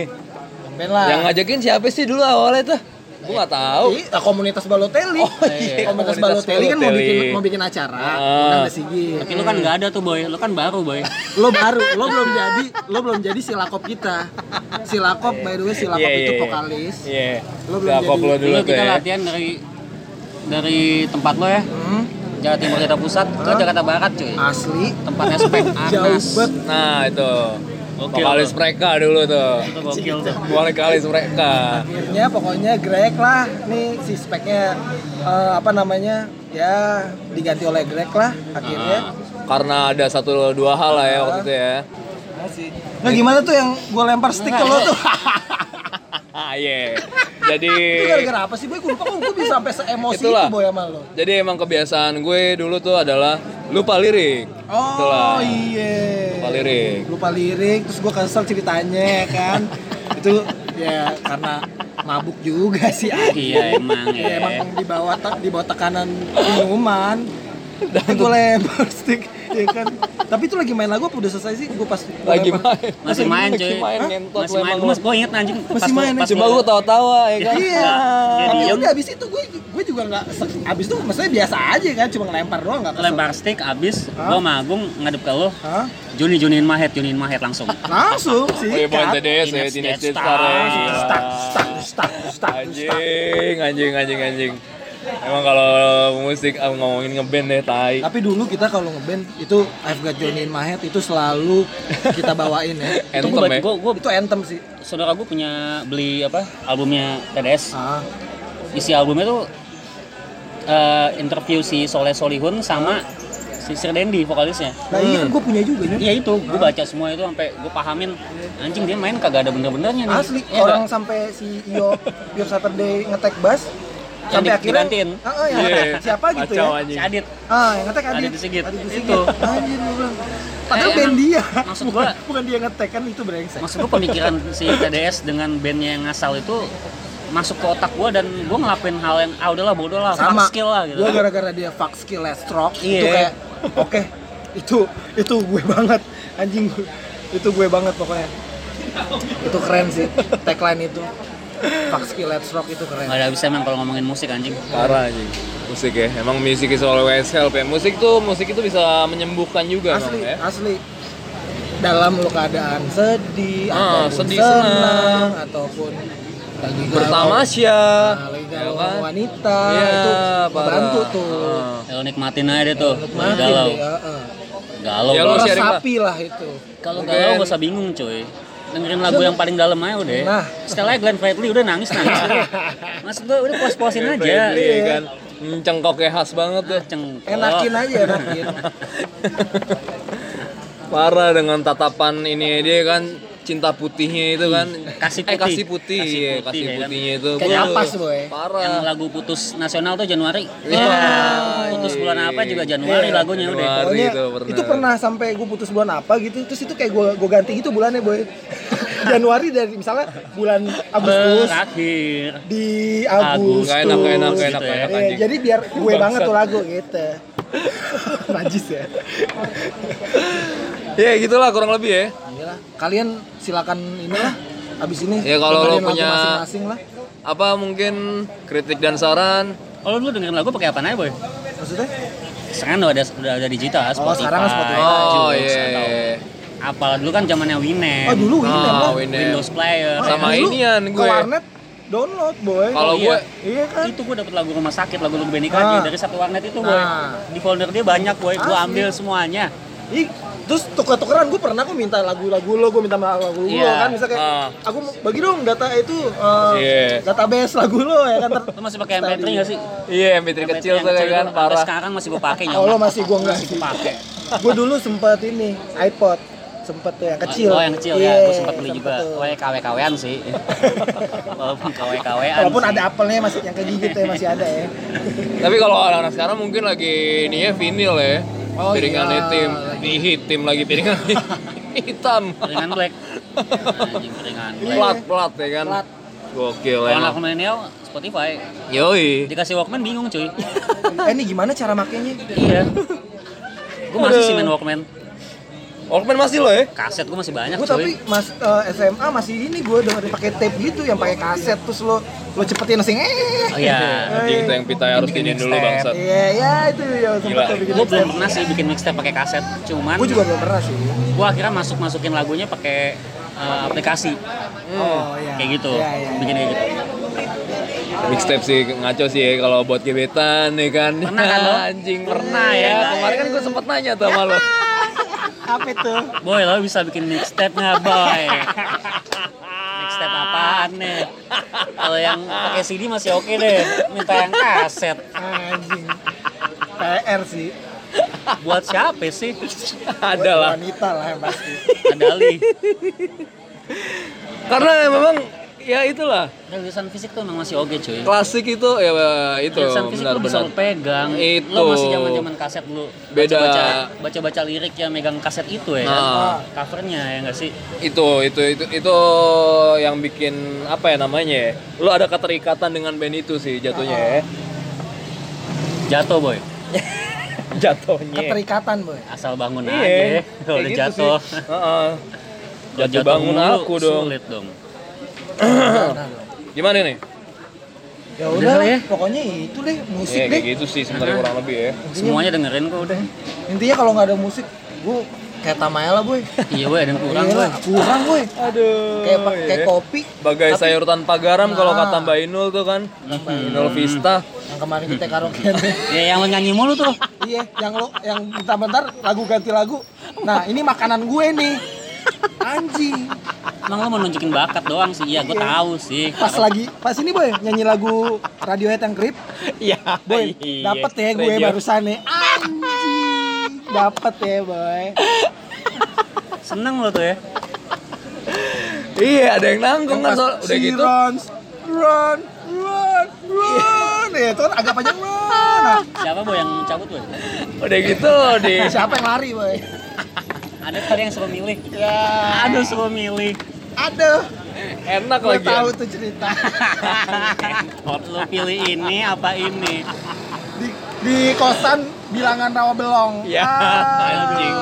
Band lah. Yang ngajakin siapa sih dulu awalnya tuh? Gue gak tahu. Ih, ah, komunitas Balotelli. Oh, iya, komunitas, komunitas Balotelli kan mau bikin mau bikin acara, Ah. undang ada Sigi. Tapi lu kan nggak ada tuh, boy. Lu kan baru, boy. Lo baru, lo belum jadi, lo belum jadi silakop kita. Silakop by the way silakop Iya, itu iya, iya. vokalis. Iya. Lo belum Gak kok jadi. lo dulu Dulu kita ya. latihan dari dari tempat lo ya, Hmm, Jawa Timur kita pusat ke Jakarta Barat, cuy. asli. Tempatnya spek Jauh. Nah itu. Gokil Vokalis tuh. mereka dulu tuh. Itu gokil tuh. Vokalis mereka. akhirnya pokoknya Greg lah nih si speknya eh, apa namanya ya diganti oleh Greg lah akhirnya Nah, karena ada satu dua hal lah ya waktu itu ya. masih nah gimana tuh yang gue lempar stick ke lo tuh Ah iya. Jadi itu gara-gara apa sih boy gue lupa kok gue bisa sampai seemosi Itulah. itu boy sama lo Jadi emang kebiasaan gue dulu tuh adalah lupa lirik. oh Itulah. iya Lupa lirik. lupa lirik terus gue kesel ceritanya ya kan itu ya karena mabuk juga sih Iya, emang ya, ya. emang di bawah di bawah tekanan minuman dan gue lempar stick ya kan tapi itu lagi main lagu apa udah selesai sih gue pas Lagi main. Masih main, cuy. main Hah? ngentot Masih main. emang Gue gue inget anjing. Masih main, lo- gue tawa-tawa ya kan. iya tapi udah abis itu gue gue juga nggak se- abis itu maksudnya biasa aja kan cuma ngelempar doang nggak kesel. lempar stick abis Hah? gua sama Agung ngadep ke lo Hah? Juni Juniin Mahet Juniin Mahet langsung langsung sih Oh iya. TDS ya, Teenage Death Star. Star. Gila. Stuck, stuck, stuck, stuck, stuck. Anjing, anjing, anjing, anjing. Emang kalau musik ah, ngomongin ngeband deh, tai. Tapi dulu kita kalau ngeband itu I've Got Johnny in My Head itu selalu kita bawain ya. itu Anthem gua, ya. gua, gua, itu anthem sih. saudara gue punya beli apa albumnya TDS Ah, isi albumnya tuh eh, interview si Soleh Solihun sama si Sir Dendi vokalisnya nah iya kan gue punya juga nih. Iya itu, gue baca semua itu sampai gue pahamin anjing dia main kagak ada bener-benernya nih. Asli Iya orang sampai si Iyo Pure Saturday ngetek bass Yang sampai akhirnya yang Iya. ngetek siapa gitu ya? anjing. si Adit. Ah, yang ngetek Adit. Adit Sigit. Adit Sigit. Itu. Anjir gue bilang. Padahal Eh, band dia. maksud bukan, gua- bukan dia ngetek kan itu brengsek. Maksud gue pemikiran si TDS dengan bandnya yang ngasal itu masuk ke otak gue dan gue ngelakuin hal yang ah udahlah bodoh lah Sama. fuck skill lah gitu. Gue gara-gara dia fuck skill last stroke Iya. itu kayak oke itu itu gue banget anjing itu gue banget pokoknya itu keren sih tagline itu skill last stroke itu keren Gak ada bisa emang kalau ngomongin musik anjing. Parah anjing. Musik ya. Emang musik is always help ya. Musik tuh musik itu bisa menyembuhkan juga asli emang ya. asli dalam lo keadaan sedih Ah, ataupun sedih, senang, senang. ataupun lagi galau, Bertamasya. nah, lagi ya galau kan? sama wanita Iya, itu bantu tuh Ah. Ya lo nikmatin aja deh tuh. Nikmatin galau. deh, ya, eh. Galau. Ya, lo sapi lah itu Kalau galau gak usah bingung cuy. Dengerin lagu yang paling dalam aja udah. Nah. Setelah Glenn Fredly udah nangis nangis. Maksud gue udah puas-puasin aja. Friendly, Iya. kan. Hmm, cengkoknya khas banget tuh. Cengkok. enakin aja enakin Parah dengan tatapan ini dia kan cinta putihnya itu kan. Kasih Eh putih. kasih putih, Kasih iya, putih, kasih ya kan? putihnya itu. Kayak Beuh, napas, boy. Yang Parah. lagu putus nasional tuh Januari. Iya. Ya, putus bulan apa juga Januari Iya. lagunya udah. Januari. Itu pernah. itu pernah sampai gue putus bulan apa gitu terus itu kayak gue gue ganti gitu bulannya boy Januari dari misalnya bulan Agustus Berakhir. di Agustus Gak enak, gak enak, gak enak, gitu ya. enak Iya, anjing. jadi biar gue banget tuh lagu gitu najis ya Ya gitulah kurang lebih ya. Kalian silakan inilah abis ini Ya, kalau lo punya- masing-masing lah Apa mungkin kritik dan saran? Kalau lu dengerin lagu pakai apa aja, Boy? maksudnya Sekarang udah ada udah ada digital, Oh, Spotify. sekarang Spotify. Oh iya. atau apa dulu kan zamannya Winamp. oh dulu Winamp Oh, lah Winamp. Windows Player. Sama Dulu inian ke gue. warnet download boy. Kalau iya. gue Iya kan? Itu gue dapet lagu rumah sakit, lagu lagu Benny Nah. Kaji dari satu warnet itu boy. Nah. Di folder dia banyak boy, gue ambil semuanya. Ih, terus tuker-tukeran gue pernah kok minta lagu-lagu lo, gue minta lagu lo Iya. kan, misalnya kayak Ah. aku bagi dong data itu eh, Iya. database lagu lo ya kan. ter- Lo masih pakai MP3 nggak sih? iya MP3 kecil tuh ya kan parah. sekarang masih gue pakai Oh lo masih gue enggak sih. pakai. gue dulu sempet ini iPod, sempet tuh yang kecil. Oh yang kecil Iya, ya, gue sempat beli sempet juga. tuh. Oh ya KW-KWan sih. Walaupun KW-KWan Walaupun sih. ada apelnya masih yang kegigit ya masih ada ya. Tapi kalau anak-anak sekarang mungkin lagi ini ya vinil ya. Oh, piringan iya. hitam, di hitam lagi piringan hitam. Piringan black. Anjing piringan black. Plat plat ya kan. Plat. Gokil Kalau ya. anak milenial Spotify Yoi. dikasih Walkman bingung cuy. Eh ini gimana cara makainya? iya. Gue masih sih main Walkman. Walkman masih lo ya? Kaset gue masih banyak Gue tapi mas eh, SMA masih ini gue dengerin pakai tape gitu yang pakai kaset terus lo lo cepetin sing eh. Oh iya. Anjing itu yang pita harus Bikin ini dulu bangsat. Iya, ya itu yang Gila. Gue belum pernah sih bikin mixtape pakai kaset. Cuman Gue juga belum pernah sih. gue akhirnya masuk masukin lagunya pakai eh, aplikasi Oh iya. kayak gitu. Iya, iya. Bikin kayak gitu. Mixtape sih ngaco sih ya kalau buat gebetan ya kan. Pernah kan lo? Anjing pernah ya. Kemarin kan gue sempet nanya tuh sama lo. Apa itu? Boy, lo bisa bikin mixtape nggak boy? mixtape apaan nih? Kalau yang pakai CD masih oke deh. Minta yang kaset. Anjing. PR sih. Buat siapa sih? Ada lah. Wanita lah yang pasti. Ada Ali. Karena memang ya itulah Rilisan fisik tuh emang masih oke cuy. klasik itu ya itu Rilisan fisik lo bisa lo benar-benar. pegang. Itu. Lo masih zaman zaman kaset dulu. Beda. Baca baca baca lirik yang megang kaset itu ya. kan? Nah. Covernya ya nggak sih? itu itu itu itu yang bikin apa ya namanya ya lu ada keterikatan dengan band itu sih jatuhnya ya Jatuh boy. jatuhnya Keterikatan boy. Asal bangun iya aja. Kalau udah gitu jatuh. Kalau jatuh bangun aku dong Sulit dong. gimana nih Ya Udah lah ya. pokoknya itu deh musik ya deh. kayak gitu sih sebenarnya kurang lebih ya Semuanya dengerin kok udah. Intinya kalau nggak ada musik, gue kayak Tamaela boy. Iya boy, ada yang kurang Iya boy. lah, kurang boy. aduh Kayak pa- kayak kopi bagai tapi- sayur tanpa garam kalau Nah. kata Mbak Inul tuh kan Inul Vista yang kemarin kita karaoke. Ya yang lo nyanyi mulu tuh. iya, yang lo yang bentar-bentar lagu ganti lagu. Nah, ini makanan gue nih. Anjing. Emang lo mau nunjukin bakat doang sih. Iya, gue Iya. tahu sih. Pas lagi pas ini boy nyanyi lagu Radiohead yang Creep. iya Boy, iya. dapet ya gue Radio. barusan nih. Anjing. Dapet ya, boy. Seneng lo tuh ya. iya ada yang nanggung kan soal udah si gitu Run, run, run, run. Ya, itu kan agak panjang run. Nah, Siapa boy yang cabut boy? udah gitu di siapa yang lari, boy? Ada tadi yang suruh milih. Ya. Aduh suruh milih. Aduh, enak gue lagi ya. tahu tuh cerita. Hot lo pilih ini apa ini? Di, di kosan bilangan rawa belong. Ya, Ah, anjing.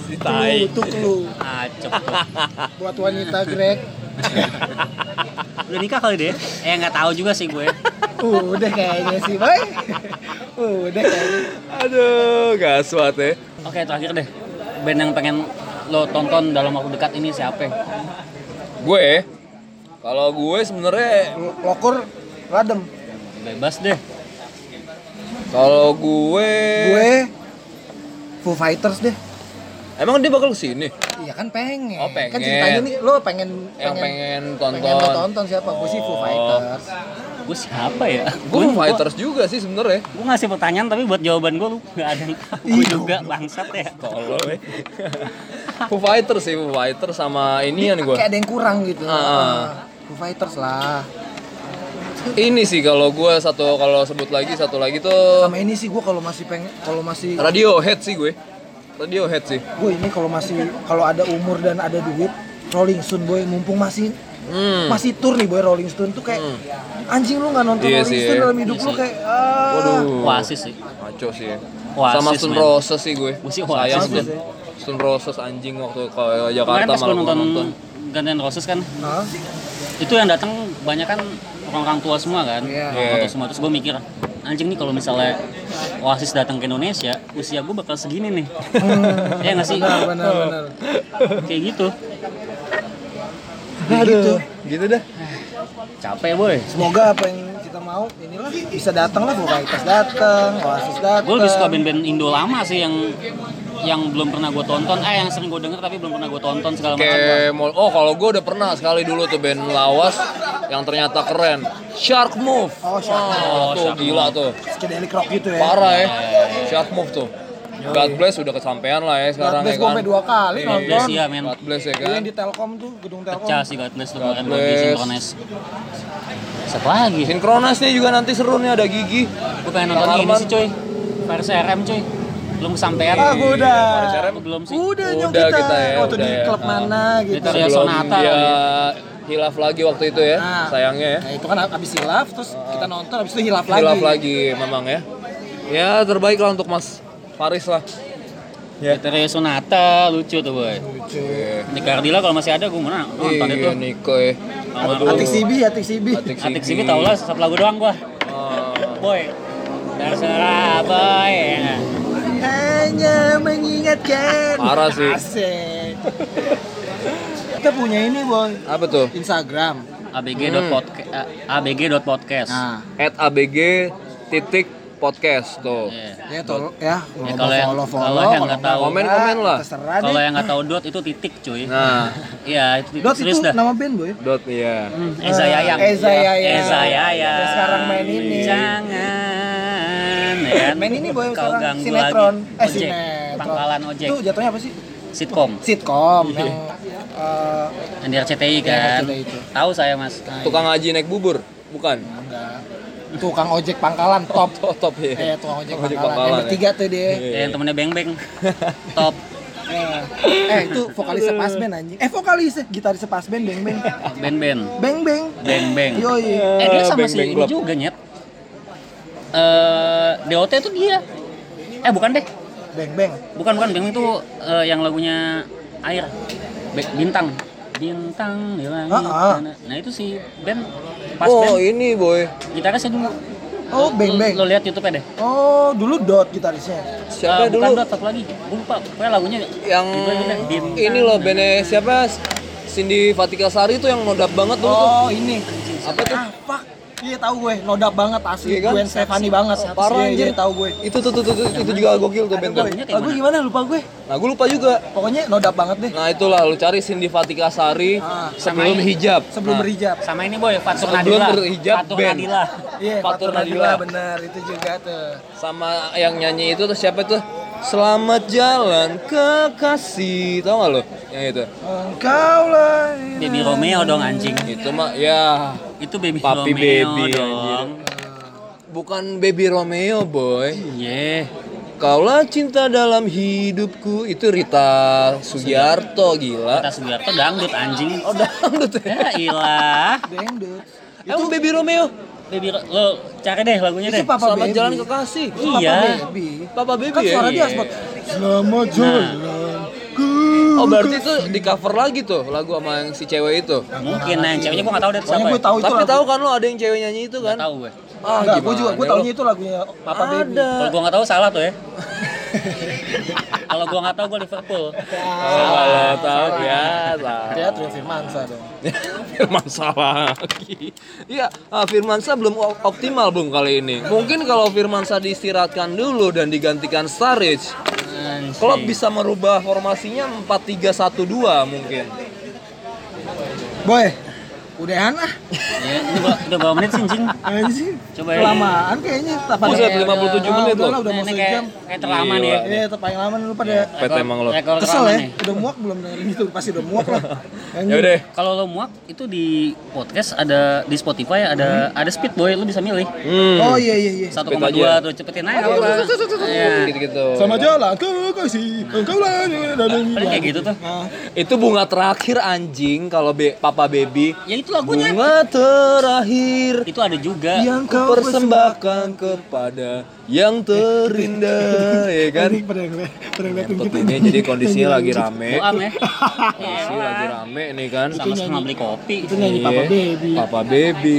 Si tai. Tuh, lu Acep buat wanita Greg. Udah nikah kali deh? Eh nggak tahu juga sih gue. Udah kayaknya sih, boy. Udah kayaknya. aduh gaswat ya Oke terakhir deh. Band yang pengen lo tonton dalam waktu dekat ini siapa? gue kalau gue sebenarnya Lokur radem. Bebas deh. kalau gue Gue Foo Fighters deh. emang dia bakal ke sini Iya kan pengen. Oh, pengen. Kan ceritanya nih lo pengen yang pengen tonton pengen lo tonton siapa? Gue sih Foo Oh. Fighters. Gue siapa ya? gue Fighters juga sih sebenarnya Gue ngasih pertanyaan tapi buat jawaban gue lu nggak ada yang tahu Iya. juga bangsat ya. tolol ya Foo Fighters sih Foo Fighters sama inian gue Kayak ada yang kurang gitu. Ah, ah. Foo Fighters lah. ini sih kalau gue satu kalau sebut lagi satu lagi tuh Sama ini sih gue kalau masih pengen kalau masih Radiohead sih gue Radiohead sih gue ini kalau masih kalau ada umur dan ada duit Rolling Stone boy mumpung masih hmm. masih tour nih boy Rolling Stone tuh kayak anjing lu nggak nonton Iya Rolling sih, Stone dalam hidup Iya lu sih. kayak ah. waduh Oasis sih. Maco sih ya. Oasis, sama Stone. Roses sih gue sih sayang Oasis, Stone. Stone Roses anjing waktu ke Jakarta Kemarin pas gue malah nonton, nonton Guns N' Roses kan, Hah? itu yang datang banyak kan orang-orang tua semua kan, Iya. orang tua Iya. semua. Terus gue mikir, anjing nih kalau misalnya Oasis datang ke Indonesia, usia gue bakal segini nih. ya nggak sih? benar benar benar Kayak gitu. Ya gitu. Gitu dah. Capek boy. Semoga apa yang kita mau inilah bisa datang lah vokalitas datang, Oasis datang. Gue lebih suka band-band Indo lama sih yang yang belum pernah gue tonton, eh yang sering gue denger tapi belum pernah gue tonton segala macam. Oh kalau gue udah pernah sekali dulu tuh band lawas yang ternyata keren. Shark Move. Oh, Shark Oh, tuh Shark gila tuh. psychedelic rock gitu ya. Parah ya. Shark Move tuh. God bless udah kesampaian lah ya sekarang God bless ya gue kan. dua kali Iya, nonton. Bless ya men. God bless ya kan. yang di Telkom tuh, gedung Telkom. Pecah sih God bless tuh God kemarin bless. Synchronize. Siapa lagi? Sinkronasnya juga nanti seru nih ada Gigi. Gue pengen nonton ini sih cuy. Versi RM cuy. Belum kesampean. Ah, gue udah. CRM Belum sih. Udah, nyok Udah kita. kita ya, Waktu udah di ya. klub mana gitu. Kita Ria Sebelum Sonata dia kali hilaf lagi waktu itu ya, Nah, sayangnya ya. Nah, itu kan abis hilaf, terus kita nonton, abis itu hilaf lagi. Hilaf lagi memang ya. Ya terbaik lah untuk Mas Faris lah. Ya. Ria Sonata lucu tuh boy. Lucu. Di Cardila kalau masih ada gue mana nonton itu. Iya Niko ya. Aduh. Atik Sibi, Atik Sibi. Atik Atik Sibi tau lah satu lagu doang gua. Oh. Boy. Terserah boy. Hanya mengingatkan. Parah sih. Asik. kita punya ini, Boy. Apa tuh? Instagram. abg.podcast abg.podcast. Nah, At abg titik podcast tuh. Iya. ya tol ya, Ya, kalau yang- follow, follow, kalau yang nggak tahu- Komen-komen lah. Terserah Kalau yang nggak tahu dot itu titik cuy. Nah, Iya, itu titik Dot serius itu dah. nama band, Boy. dot iya. Hmm, Eza Yayang. Eza Yayang. Eza Yayang. Yang sekarang main ini. Jangan. ya kan? Main ini, Boy, Kau sekarang sinetron. lagi. Eh, Ojek. sinetron. Pangkalan ojek. Itu jatuhnya apa sih? Sitkom. Sitkom yang eh, Yang di RCTI Iya, kan. RCTI itu. Tahu saya mas. Tukang ngaji naik bubur, bukan? enggak. Tukang ojek pangkalan top. Top top ya. Eh, tukang ojek Ojek pangkalan. pangkalan, Yang ya. bertiga tuh dia. Iya. Ya, yang temennya Beng Beng. Top. Eh, eh, itu vokalisnya pas band anjing. Eh, vokalisnya gitarisnya pas band Beng Beng. Ben Ben. Beng Beng. Beng Beng. Yoi. Eh dia sama Beng si Beng ini juga nyet. Eh DOT itu dia. Eh bukan deh. Beng Beng. Bukan bukan Beng itu eh, yang lagunya air. Be- bintang. Bintang di langit. Ah, ah. Nah itu si Ben pas Oh, Ben ini boy. gitarisnya dulu. Oh, Beng Lo- Beng. Lo lihat YouTube-nya deh. Oh, dulu Dot gitarisnya. Siapa Eh, dulu? Bukan Dot, satu lagi. Gue lupa. Pokoknya lagunya Yang Bintang. ini loh bandnya siapa? Cindy Fatika Sari tuh yang nodap banget dulu tuh. Oh, ini. Apa tuh? Ah, fuck. Iya tahu gue, nodap banget asli. Iya kan? Gwen Stefani banget. Parah Iya, anjir. iya, tahu gue. Itu tuh tuh tuh, tuh, itu juga gokil tuh band. Lagunya kayak Lagu mana? gimana lupa gue. Nah, gue lupa juga. Pokoknya nodap banget deh. Nah, itulah lu cari Cindy Fatika Sari Ah, sebelum ini. hijab. Sebelum Nah, berhijab. Sama ini boy, Fatur Sebelum Nadila. berhijab, Fatur Ben. Nadila. Iya, Fatur Fatur Nadila. Nadila bener itu juga tuh. sama yang nyanyi itu tuh siapa tuh? Selamat jalan kekasih. Tahu nggak lo? Yang itu. Engkau lah. Baby Romeo dong anjing. Itu mah ya Itu Baby Papi Romeo Baby, dong. bukan Baby Romeo, boy. Iya. Kaulah cinta dalam hidupku itu Rita Sugiarto gila. Kata Sugiarto dangdut anjing. Oh dangdut ya. Ya ilah. Dangdut. Itu Baby Romeo. Baby lo cari deh lagunya deh. Itu Papa Selamat Baby. jalan kekasih. Itu Papa Iya. Baby. Papa Baby Kan ya. suara dia spot. Selamat jalan. ke Oh berarti itu di cover lagi tuh lagu sama yang si cewek itu. Mungkin nah yang ceweknya gua gak tahu deh siapa. gue ya. tahu itu Tapi lagu. tahu kan lo ada yang cewek nyanyi itu kan? Nggak tahu gue. Ah, Enggak, gue juga gue taunya lo? itu lagunya Papa Baby. Ada. Kalau gua nggak tahu salah tuh ya. Kalau gua nggak tahu gua Liverpool. Kalau tahu ya, Dia Trio Firmansa dong. Firman salah lagi. Iya, ah, Firmansa belum optimal bung kali ini. Mungkin kalau Firmansa diistirahatkan dulu dan digantikan Saric, Anjing. Klopp bisa merubah formasinya 4-3-1-2 mungkin. Boy, udahan ah. Ya, udah berapa menit sih anjing? Anjing. Coba ya. Kelamaan kayaknya. Pada- Buset, 57 Ah, menit udah loh. lah, Udah Ini mau kayak sejam. kayak terlama nih ya. Iya, tetap paling lama lu pada Pet emang lo. Rekor kesel ya. nih. Udah muak belum dengerin itu? Pasti udah muak lah. Ya udah. Kalau lo muak itu di podcast ada di Spotify ada ada speed boy lu bisa milih. Hmm. Oh iya iya iya. 1,2 tuh cepetin aja apa. Iya. Gitu-gitu. Sama jalan ke kasih engkau lah kayak gitu tuh. Nah, Itu bunga terakhir anjing kalau Papa Baby. Ya itu lagunya bunga terakhir itu ada juga. yang kau persembahkan kepada yang eh, terindah ya kan? Ini jadi kondisinya lagi rame. Ya. kondisi iya, lagi kan? rame nih kan? Sama-sama beli kopi. Itu nyanyi iya, papa baby. Papa baby.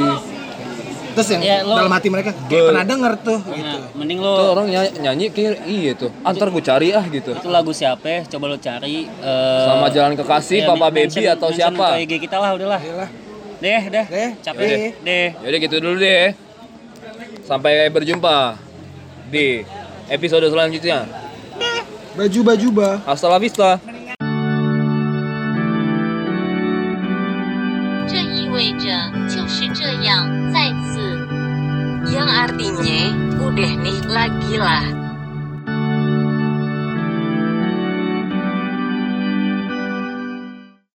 Terus yang ya, dalam hati mereka kayak pernah denger tuh nah, gitu. mending lo tuh orang nyanyi, kayak iya tuh. Ah, Antar gue cari ah gitu. Itu lagu siapa ya? coba lo cari eh, sama jalan kekasih ya, papa baby atau siapa? IG kita lah udahlah Yalah. Deh, deh. Capek iya, deh. Iya. Deh. Yaudah gitu dulu deh. Sampai berjumpa di episode selanjutnya. Baju baju ba. Hasta vista. yang artinya udah nih lagi lah